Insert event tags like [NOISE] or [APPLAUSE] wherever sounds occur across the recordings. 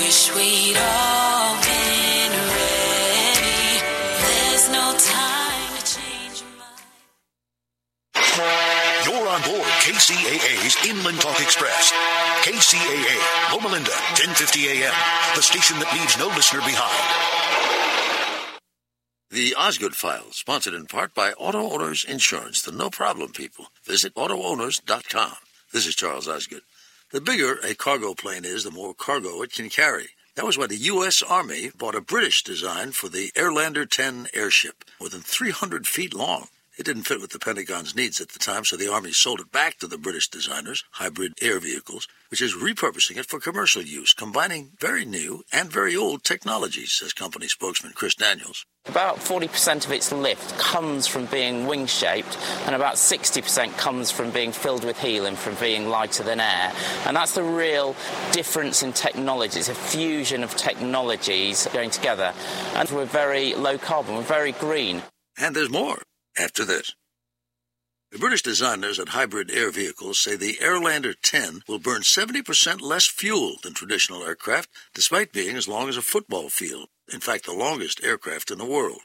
Wish we'd all been ready. There's no time to change your mind. You're on board KCAA's Inland Talk Express. KCAA, Loma Linda, 1050 AM, the station that leaves no listener behind. The Osgood File, sponsored in part by Auto Owners Insurance, the no problem people. Visit AutoOwners.com. This is Charles Osgood. The bigger a cargo plane is, the more cargo it can carry. That was why the U.S. Army bought a British design for the Airlander 10 airship, more than 300 feet long. It didn't fit with the Pentagon's needs at the time, so the Army sold it back to the British designers, Hybrid Air Vehicles, which is repurposing it for commercial use, combining very new and very old technologies, says company spokesman Chris Daniels. About 40% of its lift comes from being wing shaped, and about 60% comes from being filled with helium, from being lighter than air. And that's the real difference in technologies, a fusion of technologies going together. And we're very low carbon, we're very green. And there's more after this. The British designers at Hybrid Air Vehicles say the Airlander 10 will burn 70% less fuel than traditional aircraft, despite being as long as a football field. In fact, the longest aircraft in the world.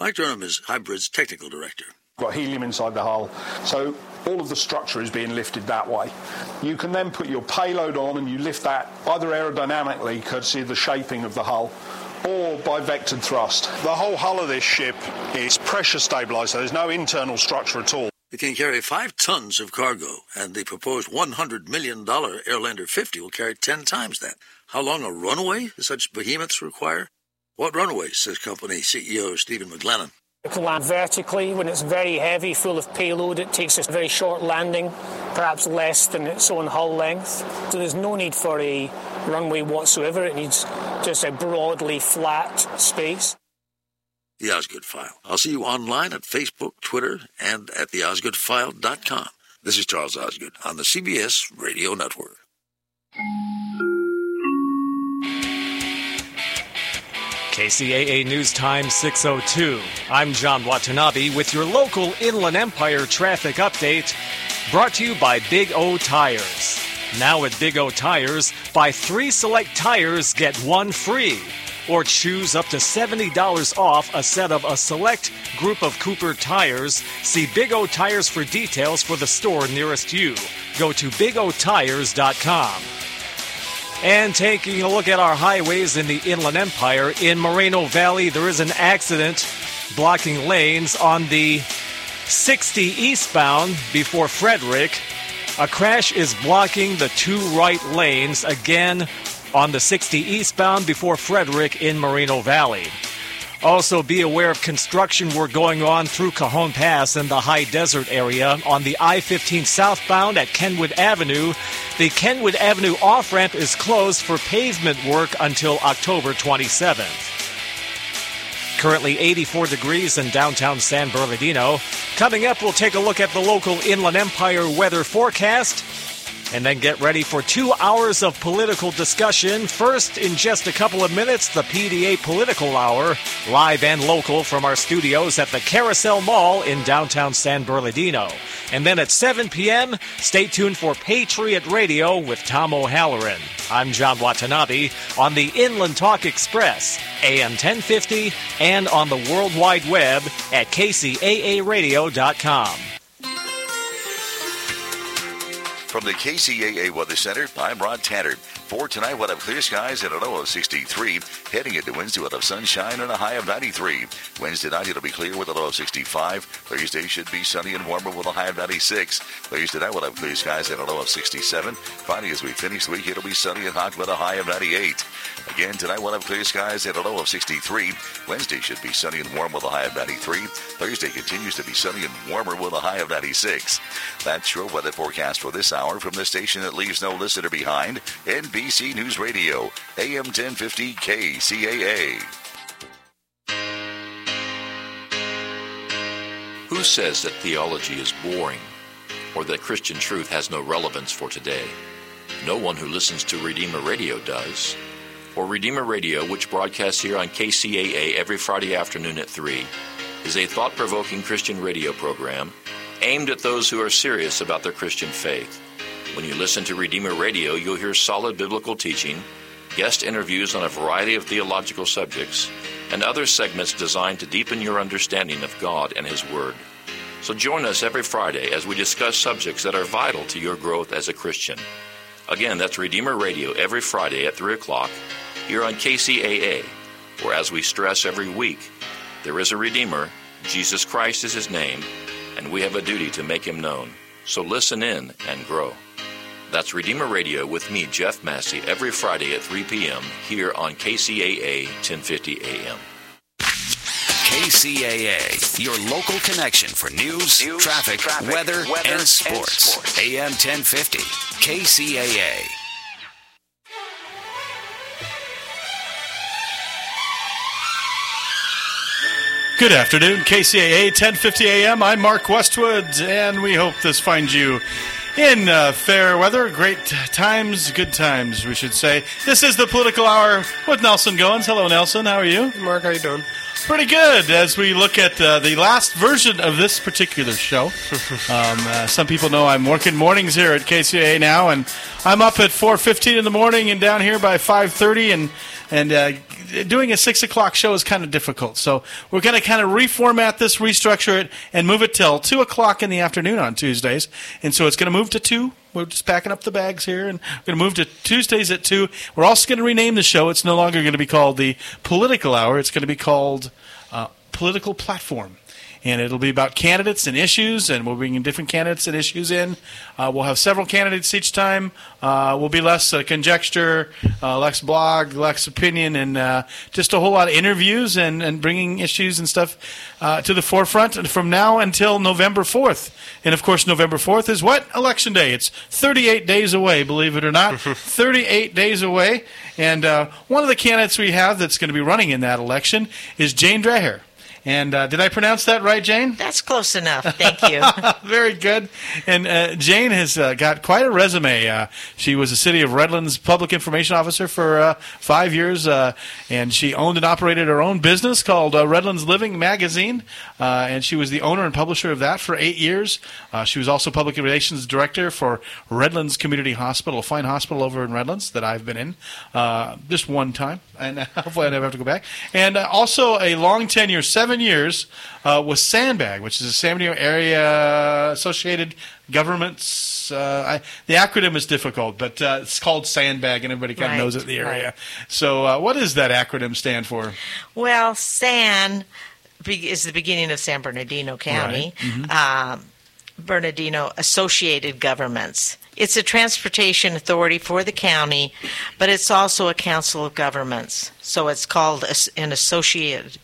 Mike Durham is Hybrid's technical director. got helium inside the hull, so all of the structure is being lifted that way. You can then put your payload on and you lift that either aerodynamically, courtesy of the shaping of the hull, or by vectored thrust. The whole hull of this ship is pressure stabilized, so there's no internal structure at all. It can carry five tons of cargo, and the proposed $100 million Airlander 50 will carry 10 times that. How long a runway such behemoths require? What runway, says company CEO Stephen McGlennan. It can land vertically when it's very heavy, full of payload. It takes a very short landing, perhaps less than its own hull length. So there's no need for a runway whatsoever. It needs just a broadly flat space. The Osgood File. I'll see you online at Facebook, Twitter, and at theosgoodfile.com. This is Charles Osgood on the CBS Radio Network. KCAA News Time 602. I'm John Watanabe with your local Inland Empire traffic update brought to you by Big O Tires. Now at Big O Tires, buy three select tires, get one free. Or choose up to $70 off a set of a select group of Cooper tires. See Big O Tires for details for the store nearest you. Go to bigotires.com. And taking a look at our highways in the Inland Empire, in Moreno Valley, there is an accident blocking lanes on the 60 eastbound before Frederick. A crash is blocking the two right lanes again on the 60 eastbound before Frederick in Moreno Valley. Also, be aware of construction work going on through Cajon Pass in the high desert area on the I 15 southbound at Kenwood Avenue. The Kenwood Avenue off ramp is closed for pavement work until October 27th. Currently 84 degrees in downtown San Bernardino. Coming up, we'll take a look at the local Inland Empire weather forecast and then get ready for two hours of political discussion. First, in just a couple of minutes, the PDA Political Hour, live and local from our studios at the Carousel Mall in downtown San Bernardino. And then at 7 p.m., stay tuned for Patriot Radio with Tom O'Halloran. I'm John Watanabe on the Inland Talk Express, AM 1050, and on the World Wide Web at kcaaradio.com. From the KCAA Weather Center, I'm Rod Tanner. For tonight, we'll have clear skies and a low of 63. Heading into Wednesday, we'll have sunshine and a high of 93. Wednesday night, it'll be clear with a low of 65. Thursday should be sunny and warmer with a high of 96. Thursday night, we'll have clear skies and a low of 67. Friday, as we finish the week, it'll be sunny and hot with a high of 98. Again, tonight, we'll have clear skies and a low of 63. Wednesday should be sunny and warm with a high of 93. Thursday continues to be sunny and warmer with a high of 96. That's your weather forecast for this hour from the station that leaves no listener behind, NBC News Radio, AM 1050 KCAA. Who says that theology is boring or that Christian truth has no relevance for today? No one who listens to Redeemer Radio does. For Redeemer Radio, which broadcasts here on KCAA every Friday afternoon at 3, is a thought provoking Christian radio program aimed at those who are serious about their Christian faith. When you listen to Redeemer Radio, you'll hear solid biblical teaching, guest interviews on a variety of theological subjects, and other segments designed to deepen your understanding of God and His Word. So join us every Friday as we discuss subjects that are vital to your growth as a Christian. Again, that's Redeemer Radio every Friday at 3 o'clock here on KCAA, where as we stress every week, there is a Redeemer, Jesus Christ is His name, and we have a duty to make Him known. So listen in and grow. That's Redeemer Radio with me, Jeff Massey, every Friday at 3 p.m. here on KCAA 1050 AM. KCAA, your local connection for news, traffic, weather, and sports. AM 1050, KCAA. Good afternoon, KCAA 1050 AM. I'm Mark Westwood, and we hope this finds you in uh, fair weather. Great times, good times, we should say. This is the Political Hour with Nelson Goins. Hello, Nelson. How are you? Mark, how you doing? Pretty good. As we look at uh, the last version of this particular show, [LAUGHS] um, uh, some people know I'm working mornings here at KCA now, and I'm up at 4:15 in the morning and down here by 5:30, and and uh, doing a six o'clock show is kind of difficult. So we're going to kind of reformat this, restructure it, and move it till two o'clock in the afternoon on Tuesdays. And so it's going to move to two. We're just packing up the bags here, and we're going to move to Tuesdays at two. We're also going to rename the show. It's no longer going to be called the Political Hour. It's going to be called uh, Political Platform and it'll be about candidates and issues, and we'll bring in different candidates and issues in. Uh, we'll have several candidates each time. Uh, we'll be less uh, conjecture, uh, less blog, less opinion, and uh, just a whole lot of interviews and, and bringing issues and stuff uh, to the forefront from now until November 4th. And of course, November 4th is what? Election Day. It's 38 days away, believe it or not. [LAUGHS] 38 days away. And one of the candidates we have that's going to be running in that election is Jane Dreher. And uh, did I pronounce that right, Jane? That's close enough. Thank you. [LAUGHS] Very good. And uh, Jane has uh, got quite a resume. Uh, she was a City of Redlands public information officer for uh, five years, uh, and she owned and operated her own business called Redlands Living Magazine. and she was the owner and publisher of that for eight years. She was also public relations director for Redlands Community Hospital, a fine hospital over in Redlands that I've been in just one time, and [LAUGHS] hopefully I never have to go back. And also a long tenure, seven years, uh, with SANBAG, which is a San Bernardino area associated governments. Uh, I, the acronym is difficult, but uh, it's called SANBAG, and everybody kind of Right, knows it in the area. right. So, uh, what does that acronym stand for? Well, San is the beginning of San Bernardino County. Right. Mhm. Um, Bernardino Associated Governments. It's a transportation authority for the county, but it's also a council of governments. So it's called an associated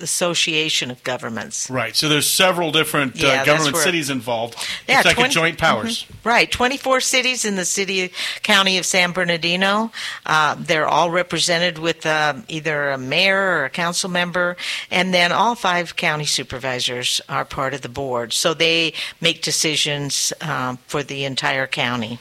association of governments. Right. So there's several different Yeah, uh, government where- cities involved. Yeah, it's like 20 a joint powers. Mhm. Right, 24 cities in the city county of San Bernardino. Uh, they're all represented with um, either a mayor or a council member, and then all five county supervisors are part of the board. So they make decisions um, for the entire county.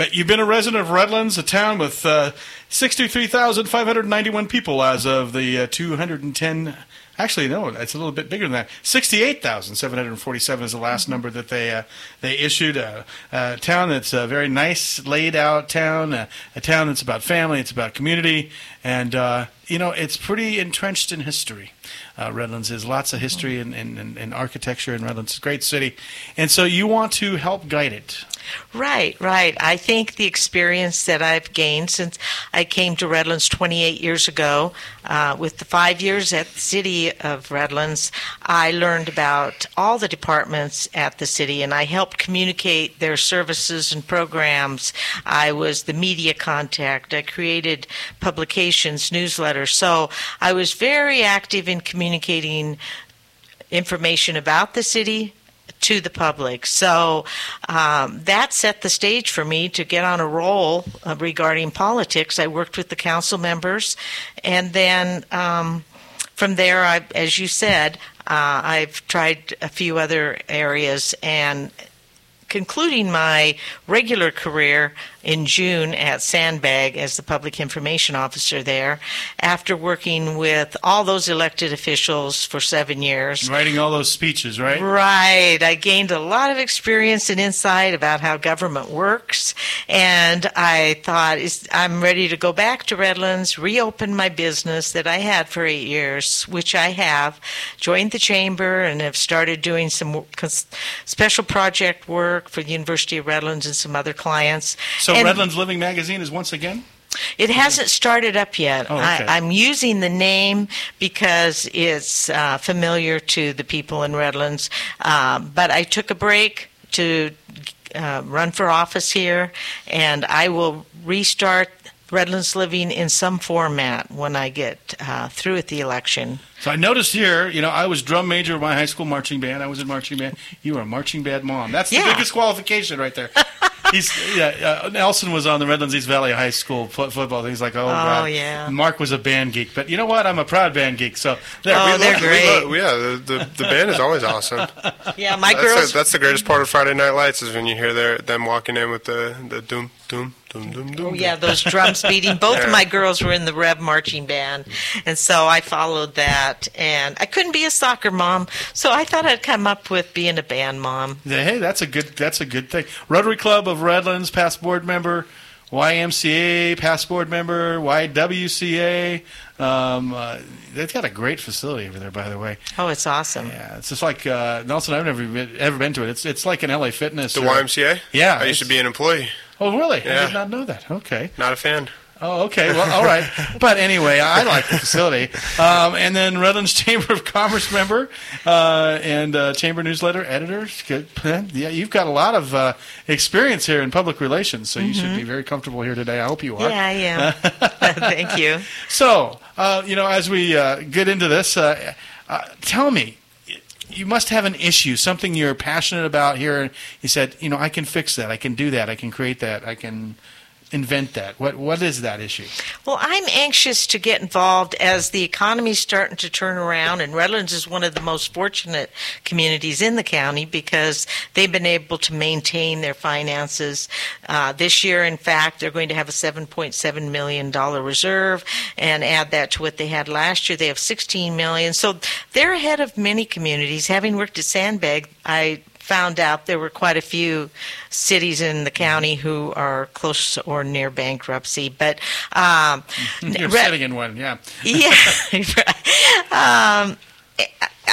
But you've been a resident of Redlands, a town with uh, 63,591 people as of the uh, 210. Actually, no, it's a little bit bigger than that. 68,747 is the last number that they uh, they issued. A, a town that's a very nice, laid out town. A, a town that's about family. It's about community, and uh, you know, it's pretty entrenched in history. Uh, Redlands is lots of history and, and, and, and architecture in Redlands. It's a great city, and so you want to help guide it. Right, right. I think the experience that I've gained since I came to Redlands 28 years ago, uh, with the five years at the city of Redlands, I learned about all the departments at the city and I helped communicate their services and programs. I was the media contact. I created publications, newsletters. So I was very active in communicating information about the city to the public. So um, that set the stage for me to get on a roll uh, regarding politics. I worked with the council members, and then um, from there, I, as you said, uh, I've tried a few other areas and. Concluding my regular career in June at SANBAG as the public information officer there, after working with all those elected officials for seven years. Writing all those speeches, right? Right. I gained a lot of experience and insight about how government works, and I thought I'm ready to go back to Redlands, reopen my business that I had for eight years, which I have, joined the chamber, and have started doing some special project work for the University of Redlands and some other clients. So and Redlands Living Magazine is once again? It hasn't started up yet. Oh, okay. I, am using the name because it's uh, familiar to the people in Redlands. Uh, but I took a break to uh, run for office here, and I will restart Redlands Living in some format when I get uh, through with the election. So I noticed here, you know, I was drum major of my high school marching band. I was in marching band. You were a marching band mom. That's the Yeah. biggest qualification right there. [LAUGHS] He's yeah. Uh, Nelson was on the Redlands East Valley High School fo- football. Thing. He's like, oh, god. yeah. Mark was a band geek, but you know what? I'm a proud band geek. So there. Oh, we they're love- great. Well, yeah, the, the, the band is always awesome. Yeah, my that's girls. The, that's the greatest part of Friday Night Lights is when you hear their, them walking in with the, the doom, doom, doom, doom, doom. Oh yeah, those drums beating. [LAUGHS] Both Yeah. of my girls were in the Rev marching band, and so I followed that. And I couldn't be a soccer mom, so I thought I'd come up with being a band mom. Yeah, Hey, that's a good. That's a good thing. Rotary Club of Redlands, past board member. YMCA, past board member. YWCA. Um, uh, they've got a great facility over there, by the way. Oh, it's awesome. Yeah, it's just like uh, Nelson. I've never been, ever been to it. It's it's like an LA Fitness. The or- YMCA? Yeah, I used to be an employee. Oh, really? I did not know that. Okay. Not a fan. Oh, okay. Well, all right. But anyway, I like the facility. Um, and then Redlands [LAUGHS] Chamber of Commerce member uh, and uh, Chamber newsletter editor. Good. Yeah, you've got a lot of uh, experience here in public relations, so you should be very comfortable here today. I hope you are. Yeah, I am. [LAUGHS] Thank you. So, uh, you know, as we uh, get into this, uh, uh, tell me, you must have an issue, something you're passionate about here. He said, you know, I can fix that. I can do that. I can create that. I can invent that. What What is that issue? Well, I'm anxious to get involved as the economy's starting to turn around, and Redlands is one of the most fortunate communities in the county because they've been able to maintain their finances. Uh, this year, in fact, they're going to have a $7.7 million reserve and add that to what they had last year. They have 16 million. So they're ahead of many communities. Having worked at SANBAG, I found out there were quite a few cities in the county who are close or near bankruptcy. But um, [LAUGHS] You're sitting in one, yeah. [LAUGHS] yeah. um,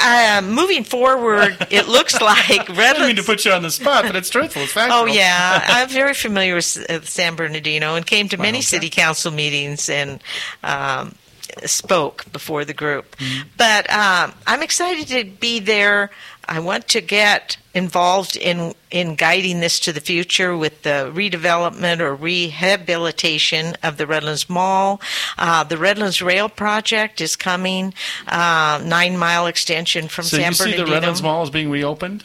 uh, moving forward, it looks [LAUGHS] like I don't mean to put you on the spot, but it's truthful. It's factual. Oh, yeah. I'm very familiar with uh, San Bernardino and came to many okay. city council meetings and um, spoke before the group. But um, I'm excited to be there. I want to get involved in in guiding this to the future with the redevelopment or rehabilitation of the Redlands Mall. Uh, the Redlands Rail project is coming, uh, nine mile extension from So San you see Bernardino. the Redlands Mall is being reopened?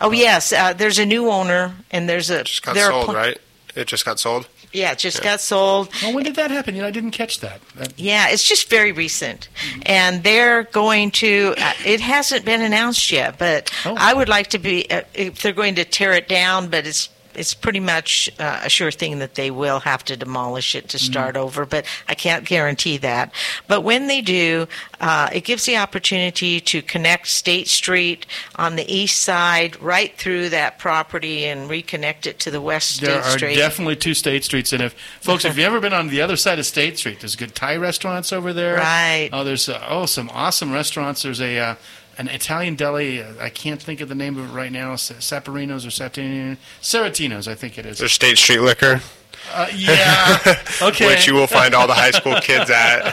Oh yes, uh, there's a new owner, and there's a Just got sold, pl- right? It just got sold. Yeah, it just got sold. Well, when did that happen? You know, I didn't catch that. That- Yeah, it's just very recent, and they're going to. Uh, it hasn't been announced yet, but Oh. I would like to be. Uh, if they're going to tear it down, but it's it's pretty much uh, a sure thing that they will have to demolish it to start over. But I can't guarantee that. But when they do, uh, it gives the opportunity to connect State Street on the east side right through that property and reconnect it to the west State There are Street. definitely two State Streets, and if folks, if you've ever been on the other side of State Street, there's good Thai restaurants over there. Right. Oh, there's uh, oh some awesome restaurants. There's a uh, an Italian deli. I can't think of the name of it right now. Sa- Saporinos or Satini, Seratinos, I think it is. There's State Street Liquor. Uh, yeah. [LAUGHS] Okay. Which you will find all the high school [LAUGHS] kids at.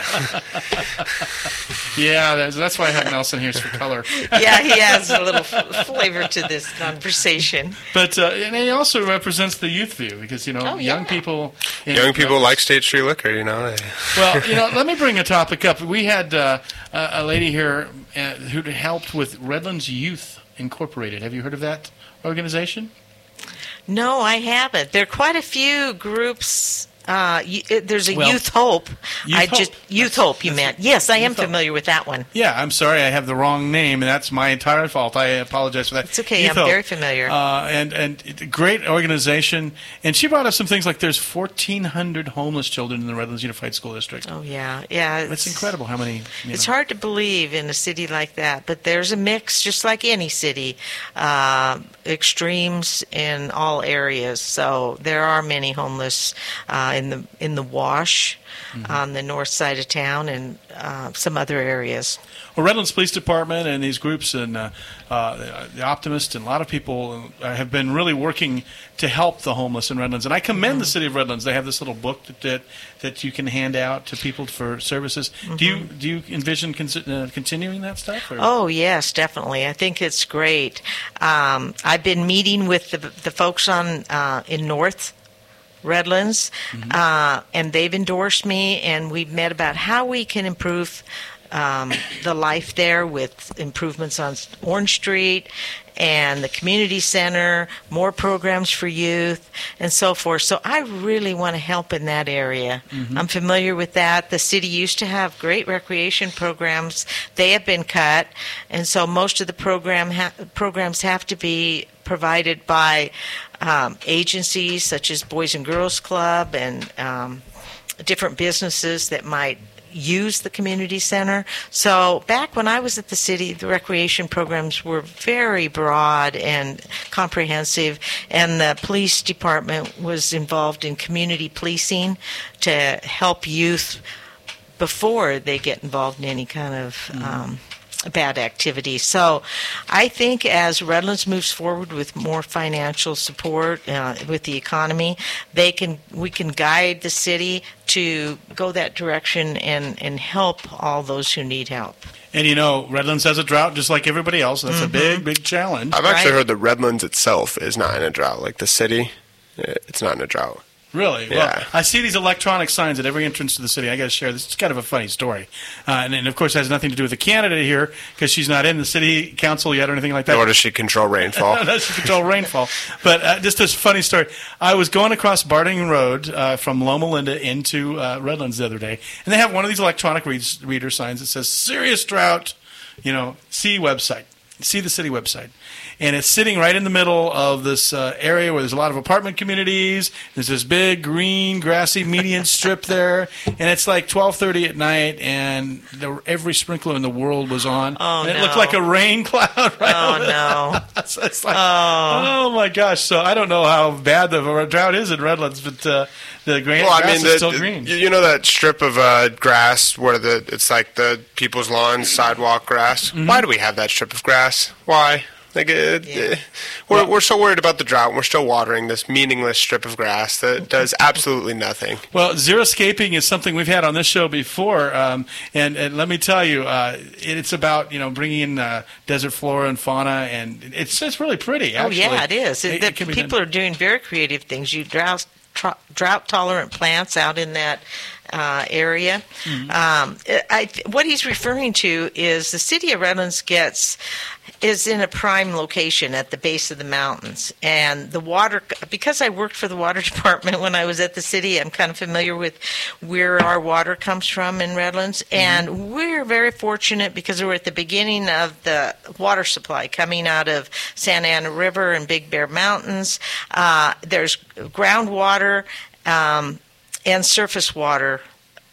Yeah, that's, that's why I have Nelson here for color. yeah, he adds a little f- flavor to this conversation. But uh, and he also represents the youth view because you know Oh, young yeah. people. in- Young people like State Street Liquor, you know. [LAUGHS] Well, you know, let me bring a topic up. We had uh, a a lady here uh, who helped with Redlands Youth Incorporated. Have you heard of that organization? No, I haven't. There are quite a few groups. Uh, y- it- there's a Well, Youth Hope. Youth I Hope. just Youth Hope. You meant yes, I am Hope. familiar with that one. Yeah, I'm sorry, I have the wrong name, and that's my entire fault. I apologize for that. It's okay. Youth I'm Hope. very familiar. Uh, and and great organization. And she brought up some things like there's 1,400 homeless children in the Redlands Unified School District. Oh yeah, yeah. It's incredible how many. It's know. hard to believe in a city like that, but there's a mix, just like any city, uh, extremes in all areas. So there are many homeless uh, in the in the Wash, Mm-hmm. on the north side of town, and uh, some other areas. Well, Redlands Police Department and these groups and uh, uh, the Optimist and a lot of people uh, have been really working to help the homeless in Redlands. And I commend the city of Redlands. They have this little book that that, that you can hand out to people for services. Do you do you envision con- uh, continuing that stuff? Or? Oh yes, definitely. I think it's great. Um, I've been meeting with the the folks on uh, in North Redlands, uh, and they've endorsed me, and we've met about how we can improve um, the life there with improvements on Orange Street and the community center, more programs for youth, and so forth. So I really want to help in that area. I'm familiar with that. The city used to have great recreation programs. They have been cut, and so most of the program ha- programs have to be provided by um, agencies such as Boys and Girls Club and um, different businesses that might use the community center. So back when I was at the city, the recreation programs were very broad and comprehensive, and the police department was involved in community policing to help youth before they get involved in any kind of um, bad activity. So I think as Redlands moves forward with more financial support uh, with the economy, they can we can guide the city to go that direction and, and help all those who need help. And you know, Redlands has a drought just like everybody else. That's a big, big challenge. I've actually heard that Redlands itself is not in a drought. Like the city, eh, it's not in a drought. Really? Yeah. Well, I see these electronic signs at every entrance to the city. I got to share this. It's kind of a funny story, uh, and, and of course, it has nothing to do with the candidate here because she's not in the city council yet or anything like that. Nor does she control rainfall. [LAUGHS] no, she control rainfall. But uh, just this funny story. I was going across Barton Road uh, from Loma Linda into uh, Redlands the other day, and they have one of these electronic read- reader signs that says "Serious Drought." You know, see website, see the city website, and it's sitting right in the middle of this uh, area where there's a lot of apartment communities. There's this big green grassy median [LAUGHS] strip there, and it's like 12:30 at night, and the, every sprinkler in the world was on, Oh, and it no. looked like a rain cloud. [LAUGHS] Right Oh, no. [LAUGHS] so it's like, oh. my gosh! So I don't know how bad the drought is in Redlands, but uh, the gra- Well, I grass mean, is the, still the- green. you you know that strip of uh, grass where the it's like the people's lawns, sidewalk grass. Mm-hmm. Why do we have that strip of grass? Why? Like, it, it- we're we're so worried about the drought. and We're still watering this meaningless strip of grass that does absolutely nothing. Well, xeriscaping is something we've had on this show before, um, and, and let me tell you, uh, it's about you know bringing in uh, desert flora and fauna, and it's it's really pretty. Actually. Oh yeah, it is. It- The it people are doing very creative things. You drought drought tolerant plants out in that uh, area. Mm-hmm. Um, I, what he's referring to is the city of Redlands gets is in a prime location at the base of the mountains, and the water. Because I worked for the water [LAUGHS] department when I was at the city, I'm kind of familiar with where our water comes from in Redlands, Mm-hmm. and we're very fortunate because we're at the beginning of the water supply coming out of Santa Ana River and Big Bear Mountains. Uh, there's groundwater um, and surface water.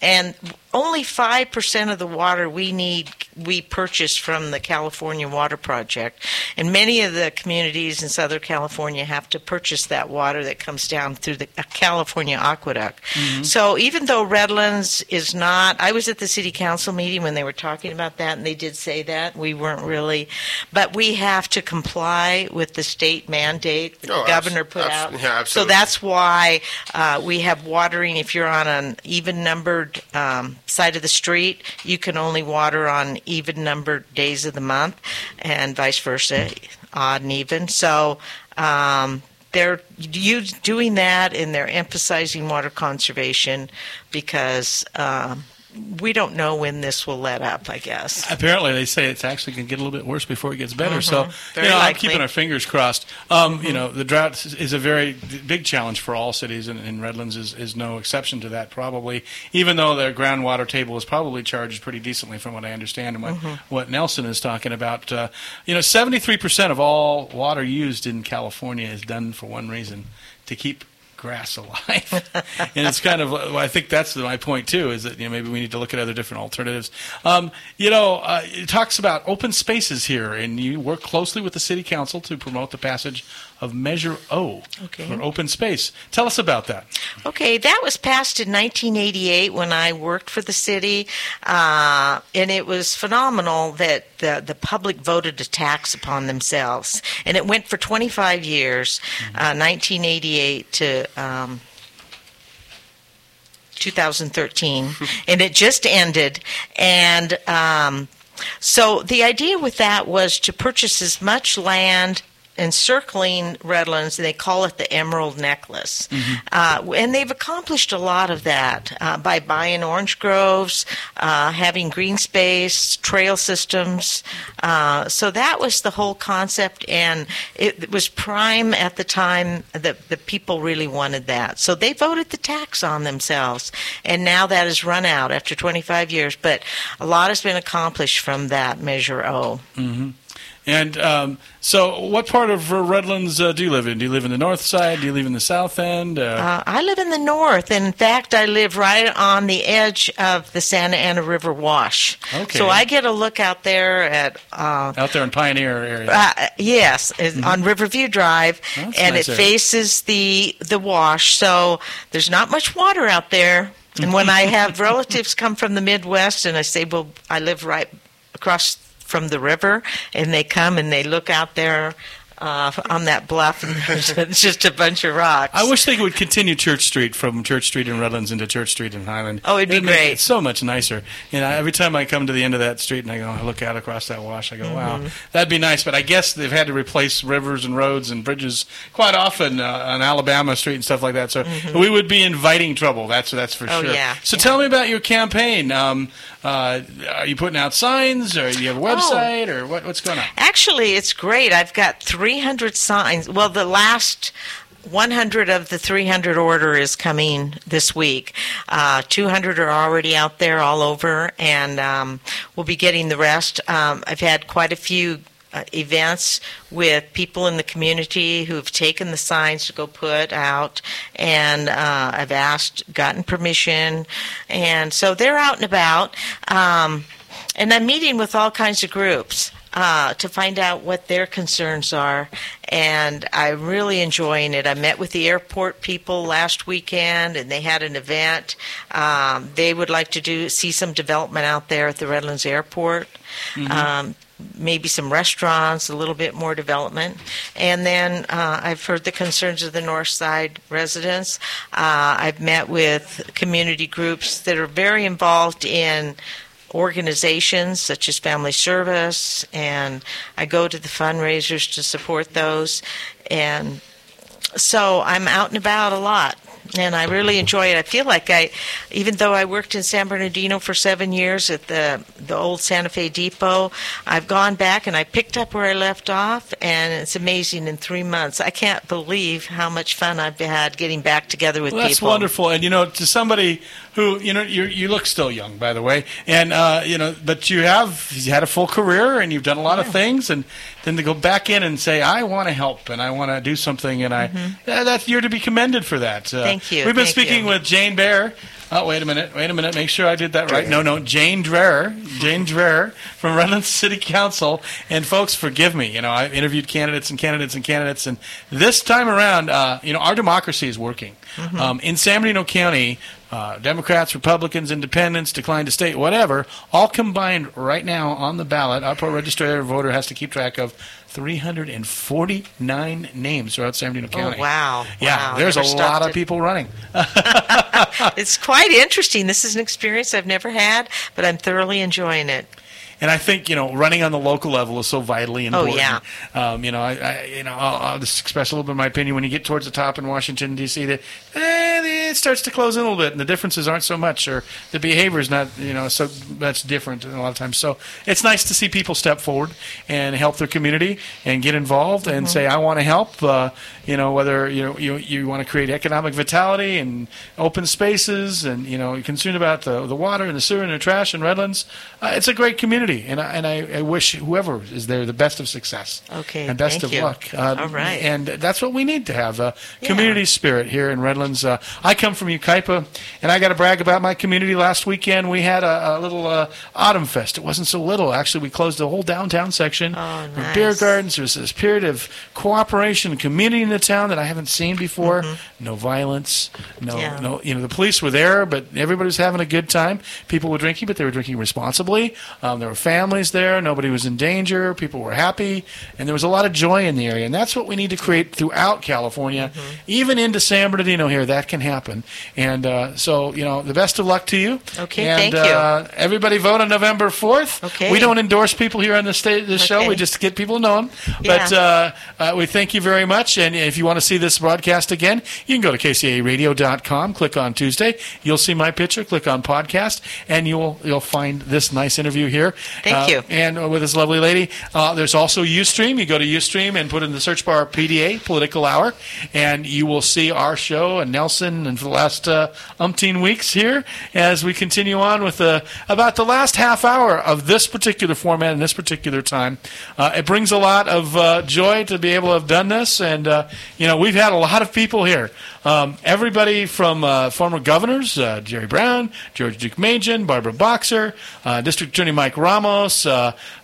And only 5% of the water we need we purchase from the California Water Project. And many of the communities in Southern California have to purchase that water that comes down through the California aqueduct. Mhm. So even though Redlands is not, I was at the city council meeting when they were talking about that, and they did say that. We weren't really, but we have to comply with the state mandate the Oh, abs- governor put abs- out. yeah, so that's why uh, we have watering. If you're on an even numbered um, side of the street, you can only water on even numbered days of the month, and vice versa, odd and even. So. Um, they're doing that and they're emphasizing water conservation because um, we don't know when this will let up, I guess. Apparently, they say it's actually going to get a little bit worse before it gets better. So, Mhm. you Very know, I'm keeping our fingers crossed. Um, You know, the drought is- a very big challenge for all cities, and, and Redlands is, is no exception to that. Probably, even though their groundwater table is probably charged pretty decently, from what I understand, and what Mhm. what Nelson is talking about. Uh, you know, 73 percent of all water used in California is done for one reason: to keep grass alive. [LAUGHS] and it's kind of, well, I think that's my point too, is that you know maybe we need to look at other different alternatives. Um, you know, uh, it talks about open spaces here, and you work closely with the city council to promote the passage of Measure O Okay. for open space. Tell us about that. Okay, that was passed in 1988 when I worked for the city, uh, and it was phenomenal that the, the public voted a tax upon themselves. And it went for 25 years, uh, 1988 to. Um, 2013, [LAUGHS] and it just ended. And um, so the idea with that was to purchase as much land encircling Redlands. They call it the Emerald Necklace. Uh, and they've accomplished a lot of that uh, by buying orange groves, uh, having green space, trail systems. Uh, so that was the whole concept, and it was prime at the time that the people really wanted that. So they voted the tax on themselves, and now that has run out after 25 years. But a lot has been accomplished from that Measure O. hmm And um, so, what part of uh, Redlands uh, do you live in? Do you live in the north side? Do you live in the south end? Uh, Uh, I live in the north, in fact, I live right on the edge of the Santa Ana River wash. Okay. So I get a look out there at. Uh, out there in Pioneer area. uh, yes, is on Riverview Drive, Mm-hmm. And nice it area. faces the the wash. So there's not much water out there. And when I have [LAUGHS] relatives come from the Midwest, and I say, "Well, I live right across from the river," and they come and they look out there uh, on that bluff, and [LAUGHS] there's it's just a bunch of rocks. I wish they would continue Church Street from Church Street in Redlands into Church Street in Highland. Oh, it'd be make great. it so much nicer. You know, every time I come to the end of that street and I go, I look out across that wash, I go, wow, Mhm. that'd be nice. But I guess they've had to replace rivers and roads and bridges quite often uh, on Alabama Street and stuff like that. So Mhm. we would be inviting trouble. That's that's for Oh, sure. yeah, So tell me about your campaign. Um, uh, are you putting out signs, or do you have a Oh. website, or what, what's going on? Actually, it's great. I've got 300 signs. Well, the last 100 of the 300 order is coming this week. Uh, 200 are already out there all over, and um, we'll be getting the rest. Um, I've had quite a few. Uh, events with people in the community who've taken the signs to go put out, and uh, I've asked, gotten permission, and so they're out and about. Um, and I'm meeting with all kinds of groups uh, to find out what their concerns are. And I'm really enjoying it. I met with the airport people last weekend, and they had an event. Um, they would like to do see some development out there at the Redlands Airport. Mhm. Um, maybe some restaurants, a little bit more development. And then uh, I've heard the concerns of the North Side residents. Uh, I've met with community groups that are very involved in organizations such as Family Service, and I go to the fundraisers to support those. And so I'm out and about a lot. And I really enjoy it. I feel like I, even though I worked in San Bernardino for seven years at the the old Santa Fe Depot, I've gone back and I picked up where I left off, and it's amazing. In three months, I can't believe how much fun I've had getting back together with Well, that's people. wonderful. And you know, to somebody who you know, you you look still young, by the way, and uh, you know, but you have you had a full career and you've done a lot of things, and then to go back in and say, I want to help and I want to do something. And I, yeah, that's, you're to be commended for that. Uh, Mm-hmm. Thank you, We've been thank speaking you. with Jane Bear. Oh, wait a minute. Wait a minute. Make sure I did that right. No, no. Jane Dreher. Jane Dreher from Redlands City Council. And folks, forgive me. You know, I've interviewed candidates and candidates and candidates. And this time around, uh, you know, our democracy is working. Mm-hmm. Um, in San Bernardino County, uh, Democrats, Republicans, Independents, declined to state, whatever, all combined right now on the ballot. Our pro registered voter has to keep track of 349 names throughout San Bernardino Oh, County. wow. Yeah, Wow. there's a lot of it. people running. [LAUGHS] [LAUGHS] it's quite interesting. This is an experience I've never had, but I'm thoroughly enjoying it. And I think you know running on the local level is so vitally important. Oh, important. yeah. Um, you know, I, I you know I'll, I'll just express a little bit of my opinion. When you get towards the top in Washington D.C., that eh, it starts to close in a little bit, and the differences aren't so much, or the behavior is not you know so much different a lot of times. So it's nice to see people step forward and help their community and get involved and Mhm. say I want to help. Uh, you know whether you know you you want to create economic vitality and open spaces, and you know you're concerned about the the water and the sewer and the trash in Redlands. Uh, it's a great community, and I, and I, I wish whoever is there the best of success. Okay, and best of you. luck. Uh, All right. and that's what we need to have a community spirit here in Redlands. Uh, I come from Yucaipa, and I got to brag about my community. Last weekend we had a, a little uh, autumn fest. It wasn't so little actually. We closed the whole downtown section Oh, nice. beer gardens. There was this period of cooperation, and community in the town that I haven't seen before. No violence, no, Mm-hmm. Yeah. no. You know, the police were there, but everybody was having a good time. People were drinking, but they were drinking responsibly. Um, there were families there. Nobody was in danger. People were happy, and there was a lot of joy in the area. And that's what we need to create throughout California, Mm-hmm. even into San Bernardino here. That can happen. And uh, so, you know, the best of luck to you. Okay, and, thank you. Uh, everybody vote on November fourth. Okay. We don't endorse people here on the state this show. Okay. We just get people to know them. But Yeah. uh, uh, we thank you very much. And if you want to see this broadcast again, you can go to kcaradio.com, click on Tuesday. You'll see my picture. Click on podcast, and you'll you'll find this nice interview here. Thank Uh, you. And uh, with this lovely lady, uh, there's also UStream. You go to UStream and put in the search bar PDA Political Hour, and you will see our show and Nelson. And the last uh, umpteen weeks here, as we continue on with uh, about the last half hour of this particular format and this particular time, uh, it brings a lot of uh, joy to be able to have done this. And uh, you know, we've had a lot of people here. Um, everybody from uh, former governors, Jerry Brown, George Deukmejian, Barbara Boxer, District Attorney Mike Ramos,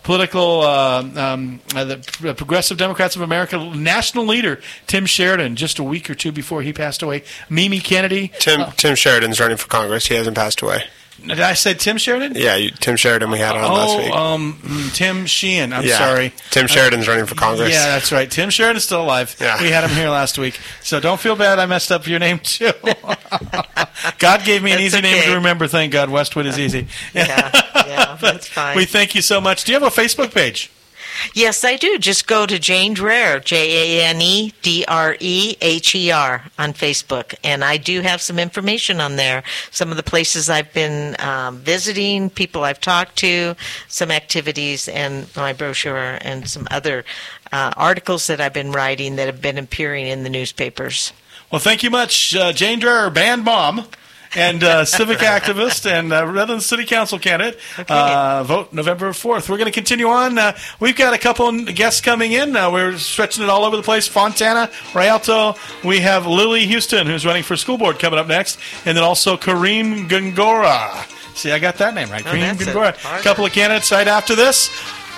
political, uh, um, uh, the Progressive Democrats of America national leader Tim Sheridan, just a week or two before he passed away. Mimi Kennedy. Tim Tim Sheridan's running for Congress. He hasn't passed away. Did I say Tim Sheridan? Yeah, you, Tim Sheridan we had on last Oh, week. um, mm, Tim Sheehan. I'm Yeah. sorry. Tim Sheridan's running for Congress. Yeah, that's right. Tim Sheridan's still alive. Yeah. We had him here last week. So don't feel bad I messed up your name, too. [LAUGHS] God gave me an That's easy name to remember. Thank God. Westwood is easy. Yeah, yeah, [LAUGHS] that's fine. We thank you so much. Do you have a Facebook page? Yes, I do. Just go to Jane Dreher, J A N E D R E H E R, on Facebook. And I do have some information on there. Some of the places I've been um, visiting, people I've talked to, some activities, and my brochure, and some other uh, articles that I've been writing that have been appearing in the newspapers. Well, thank you much, uh, Jane Dreher, band mom. And uh, civic activist and uh, Redlands City Council candidate. Uh, vote November 4th. We're going to continue on. Uh, we've got a couple guests coming in. Uh, we're stretching it all over the place. Fontana, Rialto. We have Lily Houston, who's running for school board, coming up next. And then also Kareem Gongora. See, I got that name right. Oh, Kareem that's it. Gongora. A couple of candidates right after this.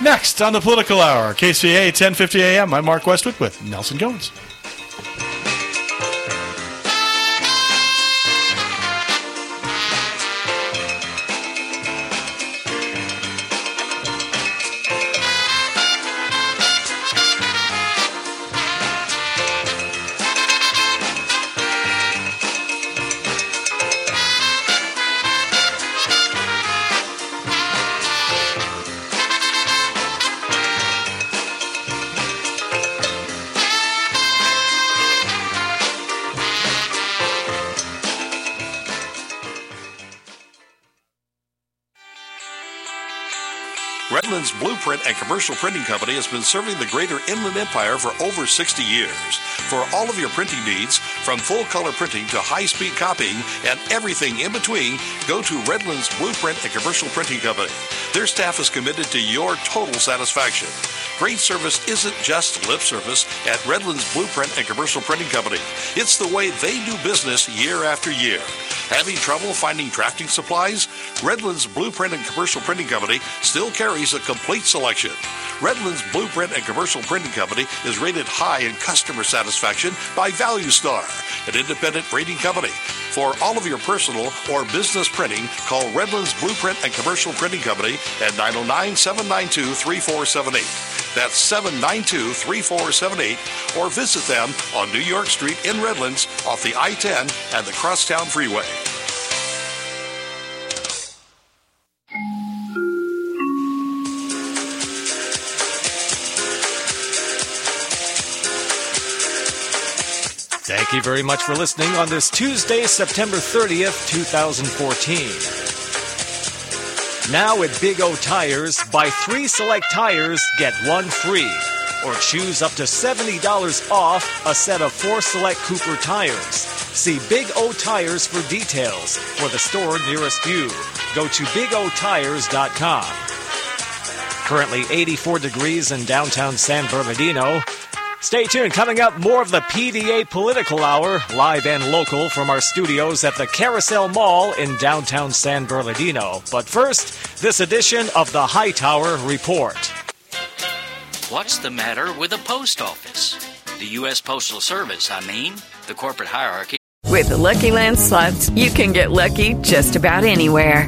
Next on the Political Hour, KCA 1050 AM. I'm Mark Westwood with Nelson Goins. Blueprint and Commercial Printing Company has been serving the greater Inland Empire for over 60 years. For all of your printing needs, from full color printing to high speed copying and everything in between, go to Redlands Blueprint and Commercial Printing Company. Their staff is committed to your total satisfaction. great service isn't just lip service at Redlands Blueprint and Commercial Printing Company. It's the way they do business year after year. Having trouble finding drafting supplies? Redlands Blueprint and Commercial Printing Company still carries a complete selection. Redlands Blueprint and Commercial Printing Company is rated high in customer satisfaction by Value Star, an independent rating company. For all of your personal or business printing, call Redlands Blueprint and Commercial Printing Company at 909 792 3478. That's 792 3478, or visit them on New York Street in Redlands off the I 10 and the Crosstown Freeway. Thank you very much for listening on this Tuesday, September 30th, 2014. Now at Big O Tires, buy three select tires, get one free. Or choose up to $70 off a set of four select Cooper tires. See Big O Tires for details for the store nearest you. Go to bigotires.com. Currently 84 degrees in downtown San Bernardino. Stay tuned. Coming up, more of the PDA Political Hour, live and local from our studios at the Carousel Mall in downtown San Bernardino. But first, this edition of the Hightower Report. What's the matter with the post office? The U.S. Postal Service, I mean, the corporate hierarchy. With the Lucky Land slots, you can get lucky just about anywhere.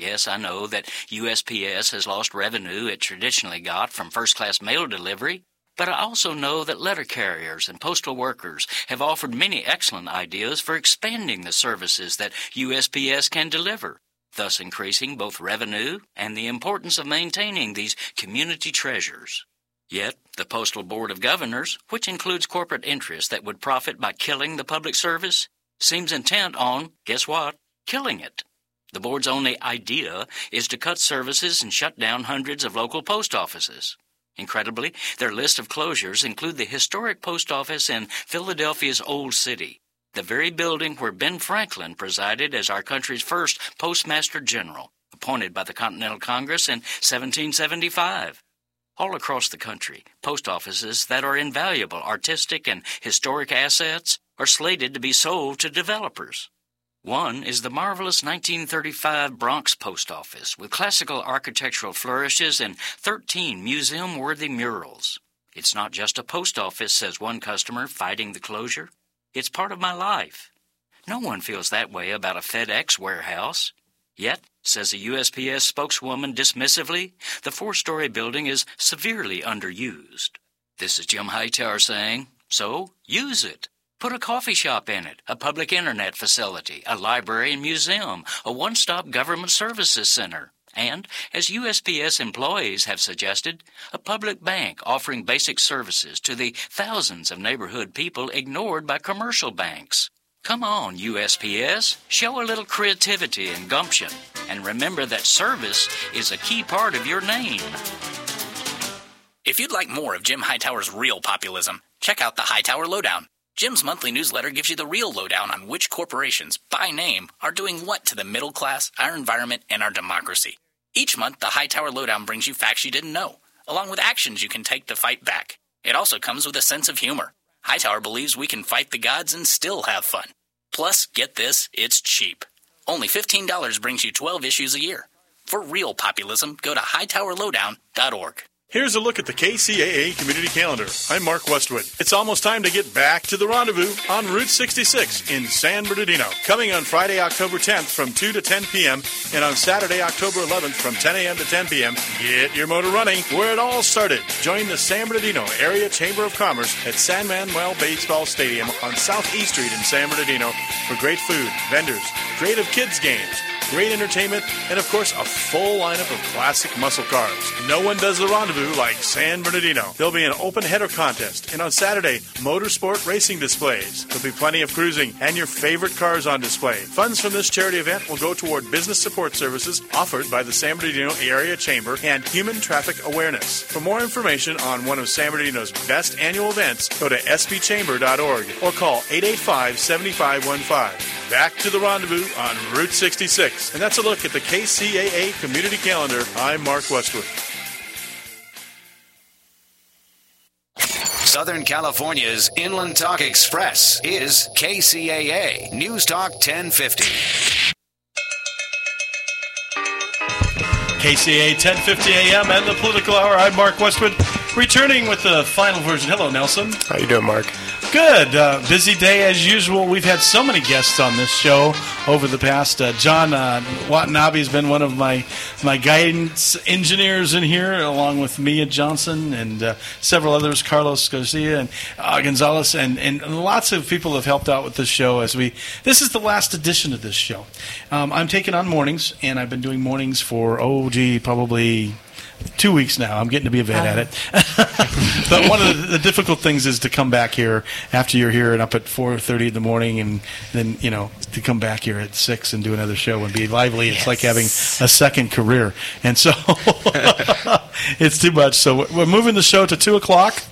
Yes, I know that USPS has lost revenue it traditionally got from first class mail delivery, but I also know that letter carriers and postal workers have offered many excellent ideas for expanding the services that USPS can deliver, thus increasing both revenue and the importance of maintaining these community treasures. Yet, the Postal Board of Governors, which includes corporate interests that would profit by killing the public service, seems intent on, guess what, killing it. The board's only idea is to cut services and shut down hundreds of local post offices. Incredibly, their list of closures include the historic post office in Philadelphia's Old City, the very building where Ben Franklin presided as our country's first postmaster general, appointed by the Continental Congress in 1775. All across the country, post offices that are invaluable artistic and historic assets are slated to be sold to developers. One is the marvelous 1935 Bronx Post Office with classical architectural flourishes and 13 museum worthy murals. It's not just a post office, says one customer, fighting the closure. It's part of my life. No one feels that way about a FedEx warehouse. Yet, says a USPS spokeswoman dismissively, the four story building is severely underused. This is Jim Hightower saying, so use it. Put a coffee shop in it, a public internet facility, a library and museum, a one stop government services center, and, as USPS employees have suggested, a public bank offering basic services to the thousands of neighborhood people ignored by commercial banks. Come on, USPS, show a little creativity and gumption, and remember that service is a key part of your name. If you'd like more of Jim Hightower's real populism, check out the Hightower Lowdown. Jim's monthly newsletter gives you the real lowdown on which corporations, by name, are doing what to the middle class, our environment, and our democracy. Each month, the Hightower Lowdown brings you facts you didn't know, along with actions you can take to fight back. It also comes with a sense of humor. Hightower believes we can fight the gods and still have fun. Plus, get this, it's cheap. Only $15 brings you 12 issues a year. For real populism, go to hightowerlowdown.org. Here's a look at the KCAA community calendar. I'm Mark Westwood. It's almost time to get back to the rendezvous on Route 66 in San Bernardino. Coming on Friday, October 10th from 2 to 10 p.m. and on Saturday, October 11th from 10 a.m. to 10 p.m. Get your motor running where it all started. Join the San Bernardino Area Chamber of Commerce at San Manuel Baseball Stadium on South East Street in San Bernardino for great food, vendors, creative kids games, great entertainment, and of course, a full lineup of classic muscle cars. No one does the rendezvous like San Bernardino. There'll be an open header contest, and on Saturday, motorsport racing displays. There'll be plenty of cruising and your favorite cars on display. Funds from this charity event will go toward business support services offered by the San Bernardino Area Chamber and Human Traffic Awareness. For more information on one of San Bernardino's best annual events, go to sbchamber.org or call 885 7515. Back to the rendezvous on Route 66. And that's a look at the KCAA community calendar. I'm Mark Westwood. Southern California's Inland Talk Express is KCAA News Talk 1050. KCA 1050 AM and the Political Hour. I'm Mark Westwood, returning with the final version. Hello, Nelson. How you doing, Mark? Good. Uh, busy day as usual. We've had so many guests on this show over the past. Uh, John uh, Watanabe has been one of my my guidance engineers in here, along with Mia Johnson and uh, several others, Carlos Garcia and uh, Gonzalez, and, and lots of people have helped out with this show. As we, this is the last edition of this show. Um, I'm taking on mornings, and I've been doing mornings for oh gee, probably two weeks now. I'm getting to be a vet at it. [LAUGHS] but one of the, the difficult things is to come back here after you're here and up at 4:30 in the morning, and then you know to come back here at six and do another show and be lively. It's like having a second career, and so [LAUGHS] it's too much. So we're moving the show to two o'clock,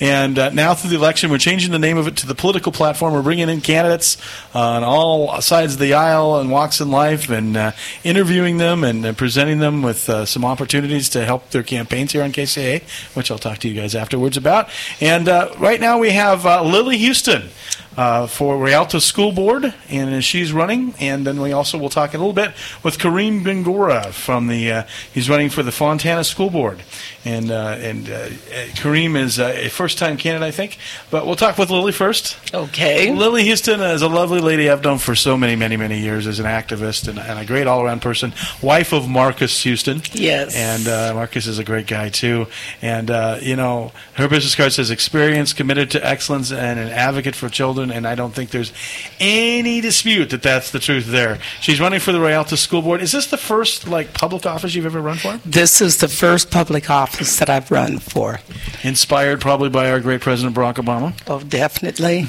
and uh, now through the election, we're changing the name of it to the political platform. We're bringing in candidates on all sides of the aisle and walks in life, and uh, interviewing them and uh, presenting them with uh, some opportunities to help their campaigns here on KCA, which I'll talk to you guys afterwards about. And uh, right now we have uh, Lily Houston uh, for Rialto School Board, and she's running. And then we also will talk a little bit with Kareem Gongora from the. Uh, he's running for the Fontana School Board, and uh, and uh, Kareem is uh, a first-time candidate, I think. But we'll talk with Lily first. Okay. Lily Houston is a lovely lady I've known for so many, many, many years as an activist and, and a great all-around person. Wife of Marcus Houston. Yes. And uh, Marcus is a great guy too. And uh, you know, her business card says experience, committed to excellence, and an advocate for children. And I don't think there's any dispute that that's the truth there. She's running for the Rialto School Board. Is this the first like public office you've ever run for? This is the first public office that I've run for. Inspired probably by our great President Barack Obama. Oh, definitely.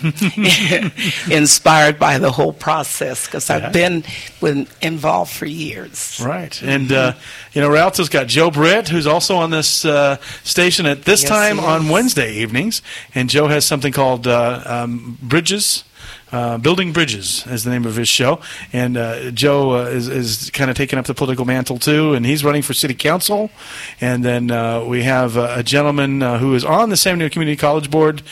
[LAUGHS] Inspired by the whole process because Yeah. I've been with, involved for years. Right. And, uh, you know, Rialto's got Joe Britt, who's also on this uh, station at this Yes, time on. Wednesday evenings. And Joe has something called uh, um, Bridges. Uh, Building Bridges is the name of his show, and uh, Joe uh, is, is kind of taking up the political mantle too, and he's running for city council. And then uh, we have uh, a gentleman who is on the San Diego Community College Board,